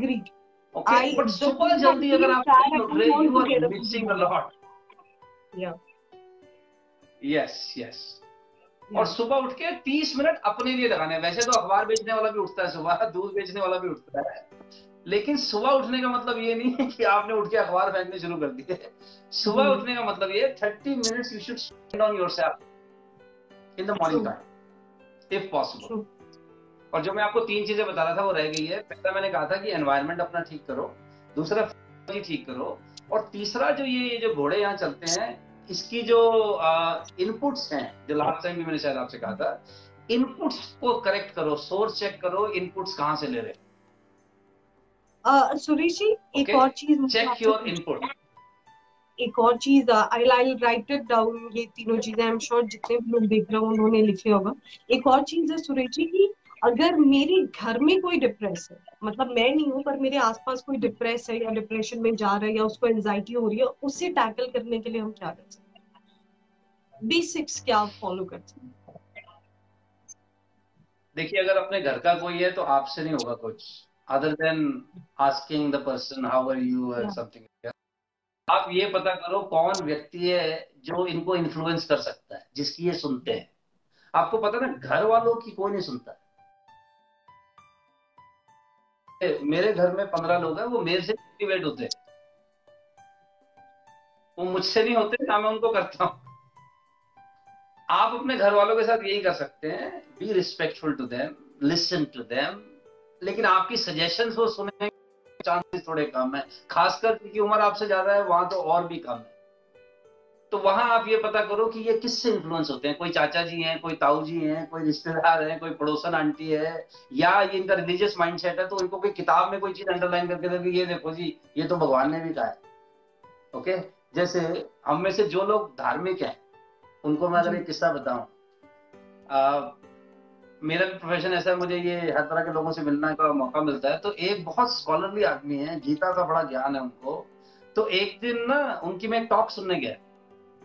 agreed okay but सुबह जल्दी अगर आप उठ रहे you are missing a lot yes yes और सुबह उठ के तीस मिनट अपने लिए लगाने वैसे तो अखबार बेचने वाला भी उठता है सुबह दूध बेचने वाला भी उठता है। लेकिन सुबह उठने का मतलब ये नहीं है कि आपने उठ के अखबार फेंकने शुरू कर दिए। सुबह hmm. उठने का मतलब ये thirty minutes you should spend on your self in the morning time if possible और जो मैं आपको तीन चीज़ें बता रहा था वो रह गई है। पहला मैंने कहा था कि एनवायरमेंट अपना ठीक करो दूसरा ठीक करो और तीसरा जो ये जो घोड़े यहाँ चलते हैं इसकी जो इनपुट्स हैं जो लास्ट टाइम भी मैंने शायद आपसे कहा था इनपुट्स को करेक्ट करो सोर्स चेक करो इनपुट्स कहाँ से ले रहे सुरेश जी एक और चीज़ चेक योर इनपुट एक और चीज़ I I write it down ये तीनों चीज़ें आई एम श्योर जितने भी लोग देख रहे हो उन्होंने लिखे होगा। एक और चीज़ है सुरेश जी की अगर मेरे घर में कोई डिप्रेस है मतलब मैं नहीं हूँ पर मेरे आसपास कोई डिप्रेस है या डिप्रेशन में जा रहा है या उसको एंजाइटी हो रही है उसे टैकल करने के लिए हम क्या कर सकते हैं? बेसिक्स क्या फॉलो कर सकते हैं? देखिए अगर अपने घर का कोई है तो आपसे नहीं होगा कुछ other than asking the person how are you? or yeah. something आप ये पता करो कौन व्यक्ति है जो इनको इन्फ्लुएंस कर सकता है जिसकी ये सुनते हैं। आपको पता ना घर वालों की कोई नहीं सुनता मेरे घर में पंद्रह लोग हैं, वो मेरे से मोटिवेट होते हैं। वो मुझसे नहीं होते, ना मैं उनको करता हूँ। आप अपने घर वालों के साथ यही कर सकते हैं be respectful to them listen to them लेकिन आपकी सजेशन वो सुनने चांसेस थोड़े कम है। खासकर क्योंकि उम्र आपसे ज़्यादा है, वहाँ तो और भी कम है। तो वहाँ आप ये पता करो कि ये किससे इन्फ्लुएंस होते हैं? कोई चाचा जी हैं कोई ताऊ जी हैं कोई रिश्तेदार हैं कोई पड़ोसन आंटी है या ये इनका रिलीजियस माइंडसेट है तो इनको कोई किताब में कोई चीज़ अंडरलाइन करके दे ये देखो जी ये तो भगवान ने भी कहा है। ओके जैसे हम में से जो लोग धार्मिक हैं उनको मैं अगर एक किस्सा बताऊँ मेरा भी प्रोफेशन ऐसा है मुझे ये हर तरह के लोगों से मिलने का मौका मिलता है। तो एक बहुत स्कॉलरली आदमी है गीता का बड़ा ज्ञान है उनको। तो एक दिन ना उनकी मैं टॉक सुनने गया।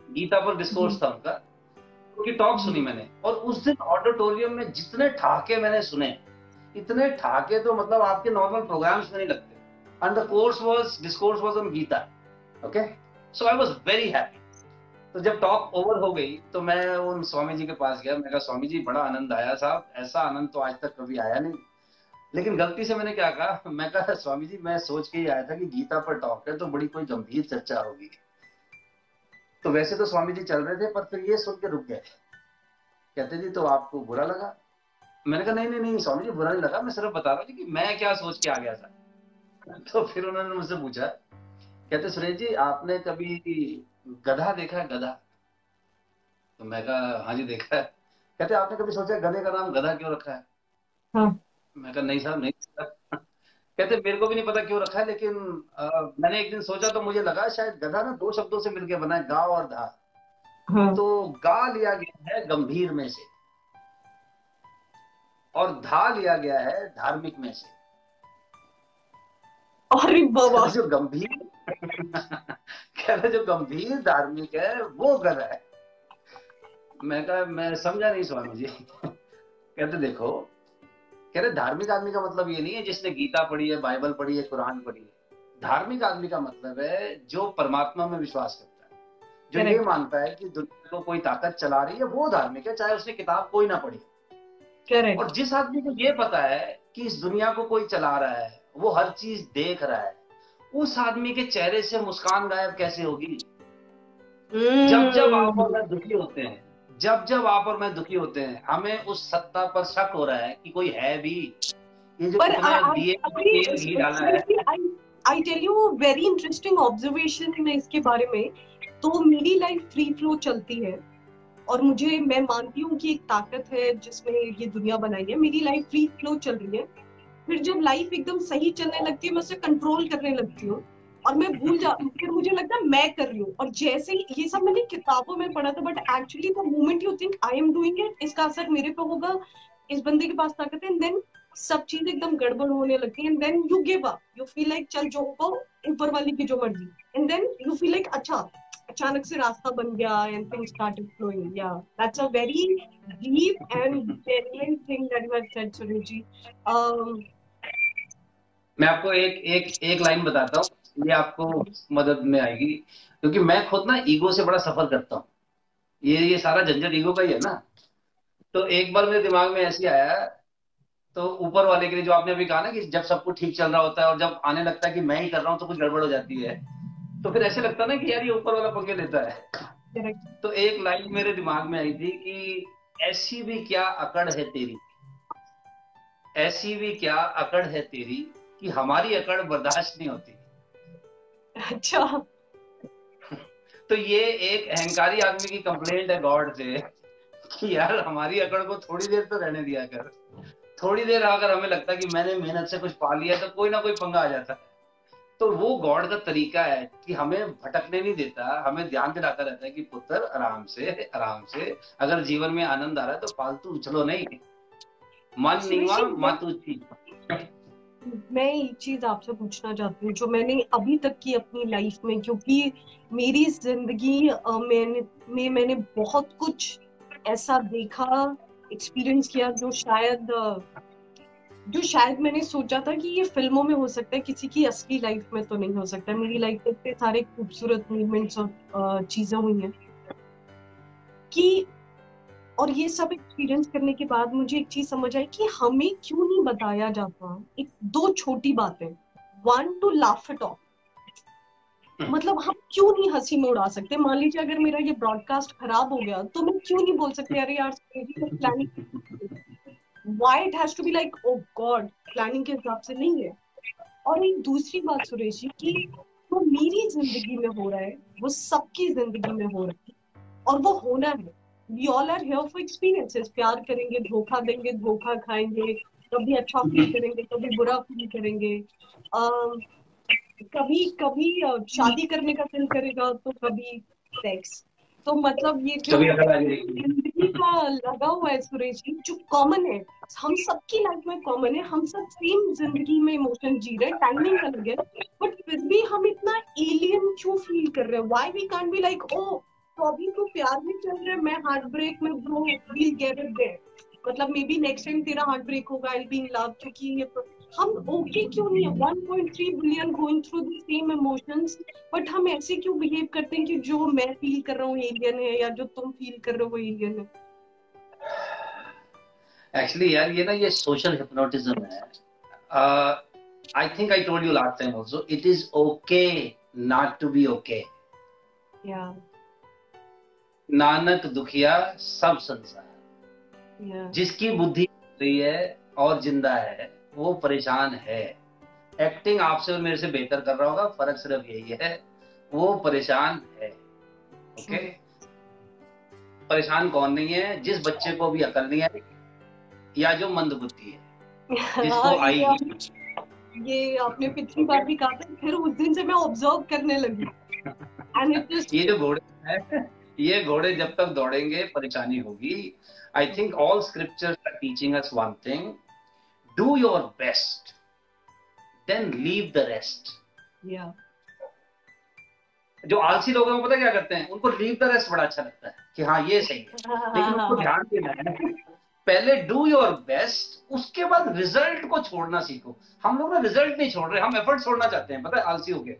गीता पर डिस्कोर्स था उनका उनकी टॉक सुनी मैंने। और उस दिन ऑडिटोरियम में जितने ठाके मैंने सुने इतने ठाके तो मतलब आपके नॉर्मल प्रोग्राम्स में नहीं लगते। And the course was discourse was on Gita okay so I was very happy तो जब टॉक ओवर हो गई तो मैं उन स्वामी जी के पास गया। मैं कहा स्वामी जी बड़ा आनंद आया साहब। ऐसा आनंद तो आज तक कभी आया नहीं। लेकिन गलती से मैंने क्या कहा? मैं कहा स्वामी जी मैं सोच के ही आया था कि गीता पर टॉक है तो बड़ी कोई गंभीर चर्चा होगी। तो वैसे तो स्वामी जी चल रहे थे पर फिर ये सुन के रुक गए। कहते जी तो आपको बुरा लगा? मैंने कहा नहीं नहीं नहीं स्वामी जी बुरा नहीं लगा। मैं सिर्फ़ बता रहा हूँ कि मैं क्या सोच के आ गया था। तो फिर उन्होंने मुझसे पूछा कहते सुरेश जी आपने कभी गधा देखा है? गधा? तो मैं कहा हाँ जी देखा है। कहते आपने कभी सोचा गधे का नाम गधा क्यों रखा है? हाँ। मैं कहा नहीं साहब नहीं। कहते मेरे को भी नहीं पता क्यों रखा है लेकिन आ, मैंने एक दिन सोचा तो मुझे लगा शायद गधा ना दो शब्दों से मिलकर बना है गा और धा हाँ। तो गा लिया गया है गंभीर में से। और धा लिया गया है धार्मिक में से। अरे बाबा। जो गंभीर कह रहे जो गंभीर धार्मिक है वो कर है। मैं कहा मैं समझा नहीं स्वामी जी। कहते देखो कह रहे धार्मिक आदमी का मतलब ये नहीं है जिसने गीता पढ़ी है बाइबल पढ़ी है कुरान पढ़ी है। धार्मिक आदमी का मतलब है जो परमात्मा में विश्वास करता है। जो ये मानता है कि दुनिया को कोई ताकत चला रही है वो धार्मिक है चाहे उसने किताब कोई ना पढ़ी। और जिस आदमी को ये पता है कि इस दुनिया को कोई चला रहा है वो हर चीज़ देख रहा है उस आदमी के चेहरे से मुस्कान गायब कैसे होगी? जब जब आप दुखी होते हैं जब जब आप और मैं दुखी होते हैं हमें उस सत्ता पर शक हो रहा है कि कोई है भी। ये जो घी डाला है। I tell you very interesting observation इसके बारे में। तो मेरी लाइफ फ्री फ्लो चलती है और मुझे मैं मानती हूँ कि एक ताकत है जिसमें ये दुनिया बनाई है। मेरी लाइफ फ्री फ्लो चल रही है। फिर जब लाइफ एकदम सही चलने लगती है मैं उसे कंट्रोल करने लगती हूँ। और मैं भूल जा फिर मुझे लगता है मैं कर रही हूँ। और जैसे ही ये सब मैंने किताबों में पढ़ा था but actually the moment you think I am doing it इसका असर मेरे पे होगा, इस बंदे के पास ताकत है देन सब चीज़ एकदम गड़बड़ होने लगती है and then you give up you feel like चल, जो होगा, ऊपर वाली की जो मर्ज़ी। And then you feel like अच्छा अचानक से रास्ता बन गया एंड थिंग्स स्टार्टेड फ्लोइंग या that's a very deep and genuine thing that you have said Sunil um मैं आपको एक एक एक लाइन बताता हूँ। ये आपको मदद में आएगी। क्योंकि मैं खुद ना ईगो से बड़ा सफ़र करता हूँ। ये ये सारा झंझट ईगो का ही है ना। तो एक बार मेरे दिमाग में ऐसे आया तो ऊपर वाले के लिए जो आपने अभी कहा ना कि जब सब कुछ ठीक चल रहा होता है और जब आने लगता है कि मैं ही कर रहा हूँ तो कुछ गड़बड़ हो जाती है। तो फिर ऐसे लगता है ना कि यार ये ऊपर वाला पंखे लेता है। तो एक लाइन मेरे दिमाग में आई थी कि ऐसी भी क्या अकड़ है तेरी? ऐसी भी क्या अकड़ है तेरी कि हमारी अकड़ बर्दाश्त नहीं होती? अच्छा। तो ये एक अहंकारी आदमी की कंप्लेंट है गॉड से कि यार हमारी अकड़ को थोड़ी देर तो रहने दिया कर। थोड़ी देर अगर हमें लगता है कि मैंने मेहनत से कुछ पा लिया तो कोई ना कोई पंगा आ जाता। है तो वो गॉड का तरीका है कि हमें भटकने नहीं देता हमें ध्यान दिलाता रहता है कि पुत्र आराम से आराम से अगर जीवन में आनंद आ रहा है तो फालतू उछलो नहीं। मन नीवा मातू थी मैं एक चीज़ आपसे पूछना चाहती हूँ, जो मैंने अभी तक की अपनी लाइफ में, क्योंकि मेरी ज़िंदगी में मैंने बहुत कुछ ऐसा देखा एक्सपीरियंस किया, जो शायद जो शायद मैंने सोचा था कि ये फ़िल्मों में हो सकता है, किसी की असली लाइफ में तो नहीं हो सकता मेरी लाइफ में इतने सारे खूबसूरत मूवमेंट्स और चीज़ें हुई हैं कि और ये सब एक्सपीरियंस करने के बाद मुझे एक चीज़ समझ आई कि हमें क्यों नहीं बताया जाता एक दो छोटी बातें। One to laugh it off मतलब हम क्यों नहीं हँसी में उड़ा सकते? मान लीजिए अगर मेरा ये ब्रॉडकास्ट खराब हो गया तो मैं क्यों नहीं बोल सकती अरे यार planning why it has to be like oh God planning के हिसाब से नहीं है? और एक दूसरी बात सुरेश जी की जो मेरी ज़िंदगी में हो रहा है वो सबकी ज़िंदगी में हो रहा है और वो होना है। We all are here for experiences प्यार करेंगे धोखा देंगे धोखा खाएँगे कभी अच्छा फील करेंगे कभी बुरा फील करेंगे। uh, कभी कभी शादी करने का दिल करेगा तो कभी सेक्स तो मतलब ये जो ज़िंदगी का लगा हुआ है सुरेश जी जो कॉमन है हम सबकी लाइफ में कॉमन है। हम सब सेम ज़िंदगी में इमोशन जी रहे टाइमिंग अलग है। बट फिर भी हम इतना एलियन क्यों फील कर रहे हैं? Why we can't be like oh तो अभी तो प्यार में चल रहा है। मैं हार्ट ब्रेक में bro will get it there मतलब मे बी नेक्स्ट टाइम तेरा हार्ट ब्रेक होगा आई बी इन लव क्योंकि ये हम ओके क्यों नहीं है? 1.3 billion going through the same emotions but हम ऐसे क्यों बिहेव करते हैं कि जो मैं फील कर रहा हूँ एलियन है या जो तुम फील कर रहे हो वो एलियन है? एक्चुअली यार ये ना ये सोशल हिप्नोटिज्म है। I think I told you last time also it is okay not to be okay या नानक दुखिया सब संसार। Yeah. जिसकी बुद्धि रही है और ज़िंदा है वो परेशान है। एक्टिंग आपसे और मेरे से बेहतर कर रहा होगा फ़र्क सिर्फ़ यही है वो परेशान है। ओके परेशान कौन नहीं है? जिस बच्चे को भी अकल नहीं है या जो मंद बुद्धि है जिसको आई ये आपने पिछली बार भी कहा था फिर उस दिन से मैं ऑब्ज़र्व करने लगी। ये जो घोड़े है ये घोड़े जब तक दौड़ेंगे परेशानी होगी। I think all scriptures are teaching us one thing do your best then leave the rest जो आलसी लोग हैं पता क्या करते हैं? उनको लीव द रेस्ट बड़ा अच्छा लगता है कि हाँ ये सही है। लेकिन उनको ध्यान देना है पहले डू योर बेस्ट उसके बाद रिज़ल्ट को छोड़ना सीखो। हम लोग ना रिज़ल्ट नहीं छोड़ रहे हम एफर्ट छोड़ना चाहते हैं पता है? आलसी हो गए।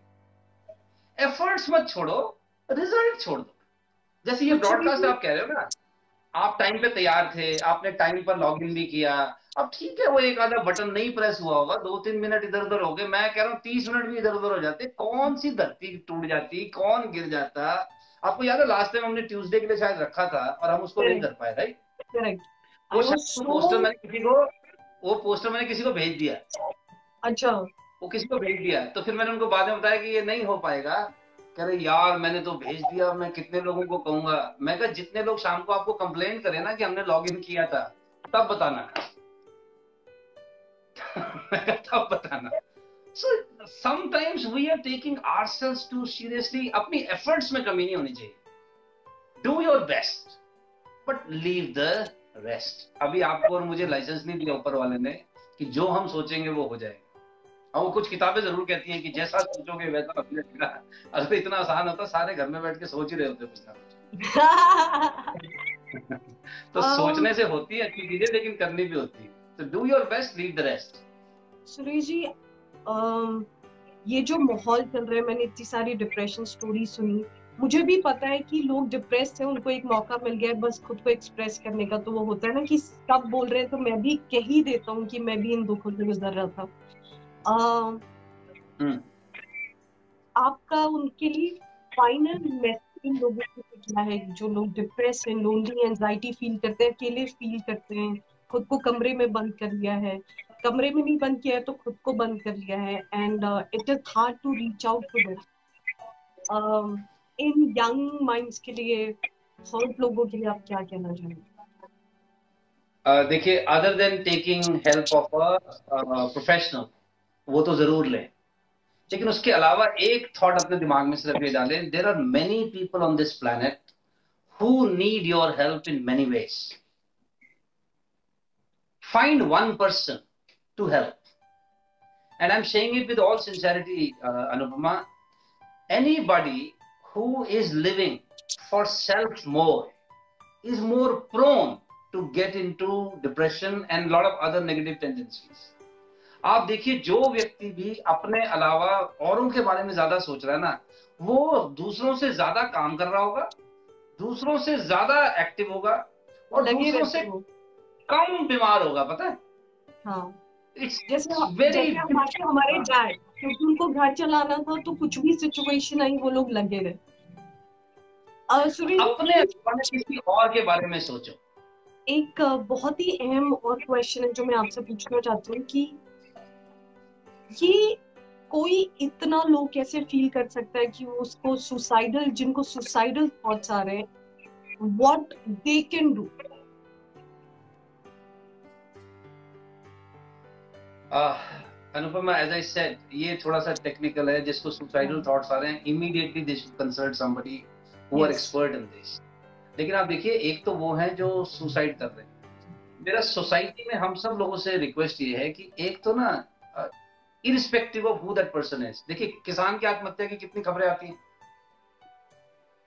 एफर्ट्स मत छोड़ो रिज़ल्ट छोड़ दो। जैसे ये ब्रॉडकास्ट आप कह रहे हो ना आप टाइम पे तैयार थे आपने टाइम पर लॉग इन भी किया। अब ठीक है वो एक आधा बटन नहीं प्रेस हुआ होगा दो तीन मिनट इधर उधर हो गए। मैं कह रहा हूँ तीस मिनट भी इधर उधर हो जाते। कौन सी धरती टूट जाती कौन गिर जाता? आपको याद है लास्ट टाइम हमने ट्यूसडे के लिए शायद रखा था और हम उसको नहीं कर पाए राइट वो पोस्टर मैंने किसी को वो पोस्टर मैंने किसी को भेज दिया। अच्छा। वो किसी को भेज दिया। तो फिर मैंने उनको बाद में बताया कि ये नहीं हो पाएगा। कह रहे यार, मैंने तो भेज दिया, मैं कितने लोगों को कहूँगा? मैं कहा, जितने लोग शाम को आपको कंप्लेन करें ना कि हमने लॉग इन किया था, तब बताना। मैं तब बताना। So sometimes we are taking ourselves too seriously अपनी एफर्ट्स में कमी नहीं होनी चाहिए। Do your best but leave the rest अभी आपको और मुझे लाइसेंस नहीं दिया ऊपर वाले ने कि जो हम सोचेंगे वो हो जाएगा। और वो कुछ किताबें ज़रूर कहती हैं कि जैसा सोचोगे वैसा लगेगा अगर इतना आसान होता सारे घर में बैठ के सोच ही रहे होते कुछ ना कुछ। तो um, सोचने से होती है अच्छी चीज़ें लेकिन करनी भी होती है। तो do your best leave the rest Suresh ji ये जो माहौल चल रहा है मैंने इतनी सारी डिप्रेशन स्टोरी सुनी। मुझे भी पता है कि लोग डिप्रेस थे उनको एक मौका मिल गया बस खुद को एक्सप्रेस करने का। तो वो होता है ना कि सब बोल रहे हैं तो मैं भी कह ही देता हूँ कि मैं भी इन दुखों से गुजर रहा था। आपका उनके लिए फाइनल मैसेज इन लोगों को क्या है? जो लोग डिप्रेस हैं लोनली एंजाइटी फील करते हैं अकेले फील करते हैं खुद को कमरे में बंद कर लिया है। कमरे में नहीं बंद किया है तो खुद को बंद कर लिया है। And it is hard to reach out to this in young minds के लिए हर्ट लोगों के लिए आप क्या कहना चाहेंगे? Uh, देखिए other than taking help of a professional वो तो जरूर लें लेकिन उसके अलावा एक थॉट अपने दिमाग में सिर्फ ये डालें there are many people on this planet who need your help in many ways find one person to help. And I'm saying it with all sincerity, uh, Anupama. Anybody who is living for self more is more prone to get into depression and a lot of other negative tendencies. आप देखिए जो व्यक्ति भी अपने अलावा औरों के बारे में ज़्यादा सोच रहा है ना वो दूसरों से ज़्यादा काम कर रहा होगा दूसरों से ज़्यादा एक्टिव होगा और दूसरों से कम बीमार होगा पता है? हाँ। वेरी हमारे डैड क्योंकि उनको घर चलाना था तो कुछ भी सिचुएशन आई वो लोग लगे रहे। अपने किसी और के बारे में सोचो। एक बहुत ही अहम और क्वेश्चन है जो मैं आपसे पूछना चाहती हूँ कि ये कोई इतना लो कैसे फील कर सकता है कि उसको सुसाइडल जिनको सुसाइडल थॉट्स आ रहे हैं what they can do Anupama as I said ये थोड़ा सा टेक्निकल है जिसको सुसाइडल थॉट्स आ रहे हैं immediately they should consult somebody who are expert in this लेकिन आप देखिए एक तो वो है जो सुसाइड कर रहे हैं। मेरा सोसाइटी में हम सब लोगों से रिक्वेस्ट ये है कि एक तो ना irrespective of who that person is देखिए किसान की आत्महत्या की कितनी खबरें आती हैं?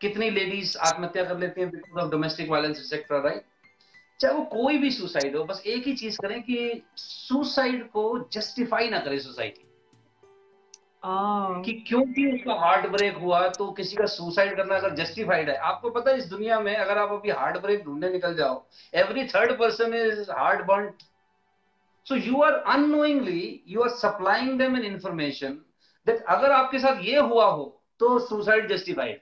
कितनी लेडीज़ आत्महत्या कर लेती हैं because of domestic violence etcetera right चाहे वो कोई भी सुसाइड हो बस एक ही चीज़ करें कि सुसाइड को जस्टिफाई ना करे सोसाइटी कि क्योंकि उसका हार्ट ब्रेक हुआ तो किसी का सुसाइड करना अगर जस्टिफाइड है। आपको पता है इस दुनिया में अगर आप अभी हार्ट ब्रेक ढूँढने निकल जाओ every third person is heart burn so you are annoyingly you are supplying them an information that अगर आपके साथ ये हुआ हो तो सुसाइड जस्टिफाइड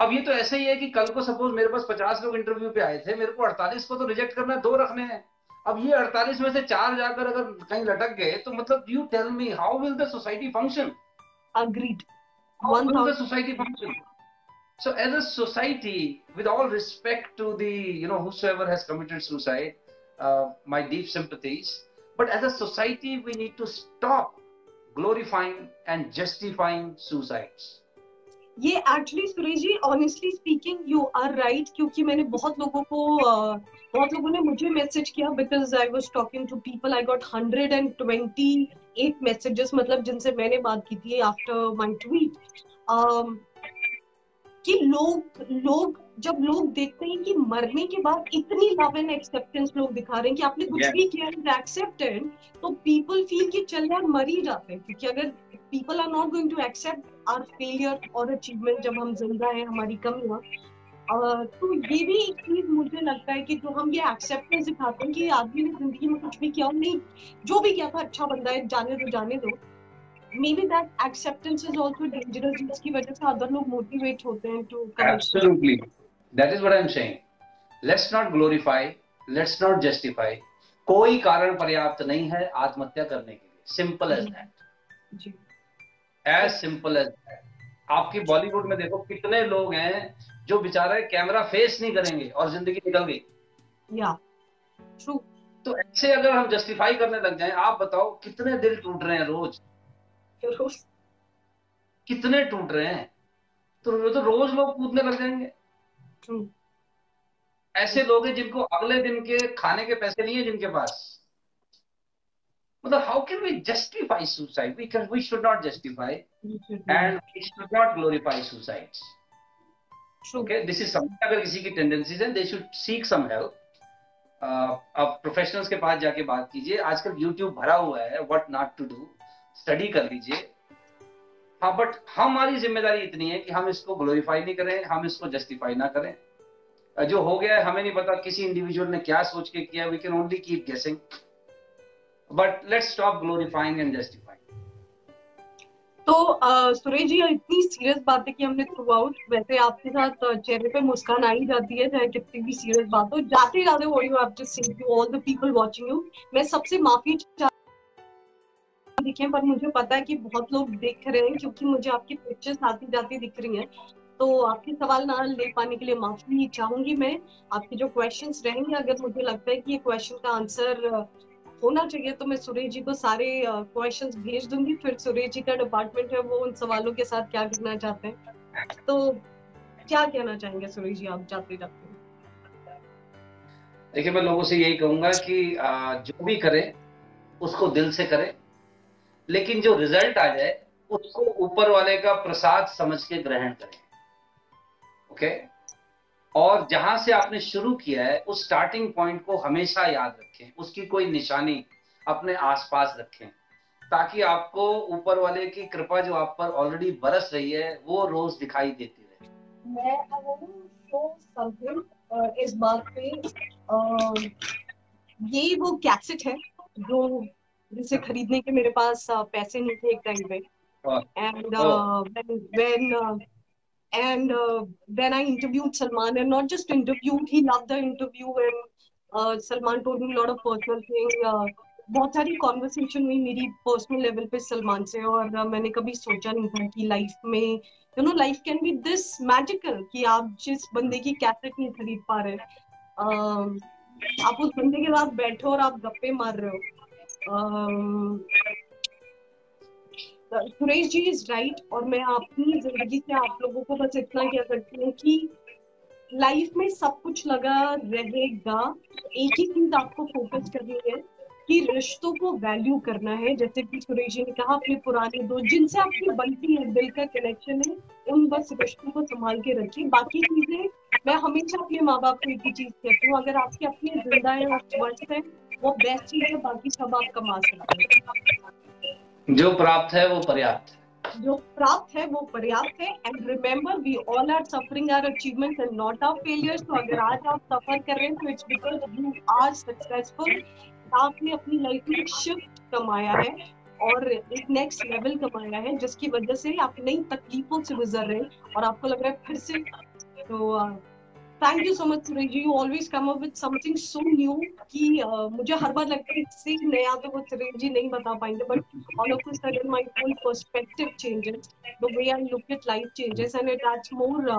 अब ये तो ऐसे ही है कि कल को सपोज़ मेरे पास पचास लोग इंटरव्यू पे आए थे मेरे को अड़तालीस को तो रिजेक्ट करना है दो रखने हैं। अब ये अड़तालीस में से चार जाकर अगर कहीं लटक गए तो मतलब you tell me how will the society function agreed society function so as a with all respect to do know whose suicide uh, my deep sympathies. But as a society, we need to stop glorifying and justifying suicides. ये actually Suresh ji honestly speaking you are right क्योंकि मैंने बहुत लोगों को uh, बहुत लोगों ने मुझे मैसेज किया because I was talking to people I got hundred and twenty eight messages मतलब जिनसे मैंने बात की थी आफ्टर माई ट्वीट कि लोग लोग जब लोग देखते हैं कि मरने के बाद इतनी लव एंड एक्सेप्टेंस लोग दिखा रहे हैं कि आपने कुछ yeah. भी किया एंड एक्सेप्टेड तो पीपल फील कि चल यार मर ही जाते हैं। क्योंकि अगर people are not going to accept our failure और अचीवमेंट जब हम ज़िंदा है हमारी कमियाँ तो ये भी एक चीज़ मुझे लगता है कि जो हम ये एक्सेप्टेंस दिखाते हैं कि आदमी ने ज़िंदगी में कुछ भी किया नहीं जो भी किया था अच्छा बंदा है जाने दो जाने दो। मे maybe that acceptance is also dangerous जिसकी वजह से अदर लोग मोटिवेट होते हैं to absolutely that is what i'm saying. Let's not glorify let's not justify. कोई कारण पर्याप्त नहीं है आत्महत्या करने के लिए। Simple as that as simple as that आपकी बॉलीवुड में देखो कितने लोग हैं जो बेचारे कैमरा फेस नहीं करेंगे और ज़िंदगी निकल गई। या। ट्रू तो ऐसे अगर हम जस्टिफाई करने लग जाएँ आप बताओ कितने दिल टूट रहे हैं रोज? रोज कितने टूट रहे हैं? तो तो रोज लोग कूदने लग जाएँगे। ऐसे लोग हैं जिनको अगले दिन के खाने के पैसे नहीं है जिनके पास। मतलब how can we justify suicide we can we should not justify and we should not glorify suicides okay this is something अगर किसी की टेंडेंसीज है they should seek some help आप प्रोफेशनल्स के पास जाके बात कीजिए। आजकल यूट्यूब भरा हुआ है what not to do study कर लीजिए। हाँ बट हमारी ज़िम्मेदारी इतनी है कि हम इसको ग्लोरीफाई नहीं करें, हम इसको जस्टिफाई ना करें। जो हो गया है, हमें नहीं पता किसी इंडिविजुअल ने क्या सोच के किया we can only keep guessing but let's stop glorifying and justifying तो सुरेश जी, इतनी सीरियस बात है कि हमने थ्रू आउट वैसे आपके साथ चेहरे पे मुस्कान आ ही जाती है, चाहे कितनी भी सीरियस बात हो, जाते जाते what you have just said to all the people watching you मैं सबसे माफ़ी देखें पर मुझे पता है कि बहुत लोग देख रहे हैं, क्योंकि मुझे आपकी पिक्चर्स आती जाती दिख रही हैं। तो आपके सवाल ना ले पाने के लिए माफ़ी चाहूँगी मैं। आपके जो क्वेश्चंस रहेंगे, अगर मुझे लगता है कि ये क्वेश्चन का आंसर होना चाहिए तो मैं सुरेश जी को सारे क्वेश्चंस भेज दूँगी। फिर सुरेश जी का डिपार्टमेंट है, वो उन सवालों के साथ क्या करना चाहते हैं। तो क्या कहना चाहेंगे सुरेश जी आप जाते जाते? देखिए, मैं लोगों से यही कहूँगा कि जो भी करें, उसको दिल से करें। लेकिन जो रिज़ल्ट आ जाए, उसको ऊपर वाले का प्रसाद समझ के ग्रहण करें। ओके और जहाँ से आपने शुरू किया है, उस स्टार्टिंग पॉइंट को हमेशा याद रखें। उसकी कोई निशानी अपने आसपास रखें। ताकि आपको ऊपर वाले की कृपा जो आप पर ऑलरेडी बरस रही है, वो रोज दिखाई देती रहे। मैं तो इस बात पे ये वो कैसेट है, जो जिसे खरीदने के मेरे पास पैसे नहीं थे एक टाइम पे। And when and uh, then I interviewed Salman, and not just interviewed, he loved the interview, and uh, Salman told me a lot of personal things. Uh, बहुत सारी कॉन्वर्सेशन हुई मेरी पर्सनल लेवल पे सलमान से और uh, मैंने कभी सोचा नहीं था कि लाइफ में you know life can be this magical कि आप जिस बंदे की कैसेट नहीं खरीद पा रहे uh, आप उस बंदे के साथ बैठो और आप गप्पे मार रहे हो। सुरेश जी इज़ राइट और मैं अपनी ज़िंदगी से आप लोगों को बस इतना कह सकती हूँ कि लाइफ में सब कुछ लगा रहेगा, एक ही चीज़ आपको फोकस करनी है कि रिश्तों को वैल्यू करना है। जैसे कि सुरेश जी ने कहा, अपने पुराने दोस्त, जिनसे आपकी बनती है, दिल का कनेक्शन है, उन बस रिश्तों को संभाल के रखिए। बाकी चीज़ें, मैं हमेशा अपने माँ बाप को एक ही चीज़ कहती हूँ, अगर आपके अपने ज़िंदा है और स्वस्थ है वो बेस्ट चीज़ है बाकी सब आप कमा सकते हैं। जो प्राप्त है वो पर्याप्त है। जो प्राप्त है वो पर्याप्त है। And remember we all are suffering our achievements and not our failures तो अगर आज आप सफ़र कर रहे हैं तो it's because you are successful आपने अपनी लाइफ में शिफ्ट कमाया है और एक नेक्स्ट लेवल कमाया है जिसकी वजह से आप नई तकलीफों से गुजर रहे हैं और आपको लग रहा है फिर से तो thank you so much Suresh you always come up with something so new कि uh, मुझे हर बार लगता है इससे नया तो वो सुरेश जी नहीं बता पाएँगे but all of a sudden my full perspective changes the way I look at life changes and it adds more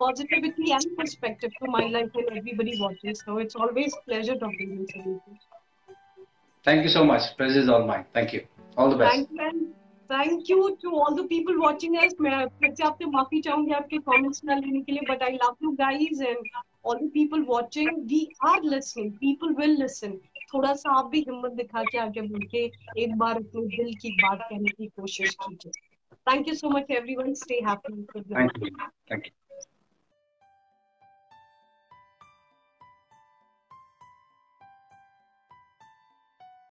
positivity and perspective to my life and everybody watches. So it's always pleasure talking to you. Thank you so much. Pleasure is all mine. Thank you. All the best. Thank you. Thank you to all the people watching us मैं फिर से आपसे माफ़ी चाहूँगी आपके comments ना लेने के लिए but I love you guys and all the people watching we are listening people will listen थोड़ा सा आप भी हिम्मत दिखा के आगे बढ़ के एक बार अपने दिल की बात कहने की कोशिश कीजिए। Thank you so much everyone stay happy thank you thank you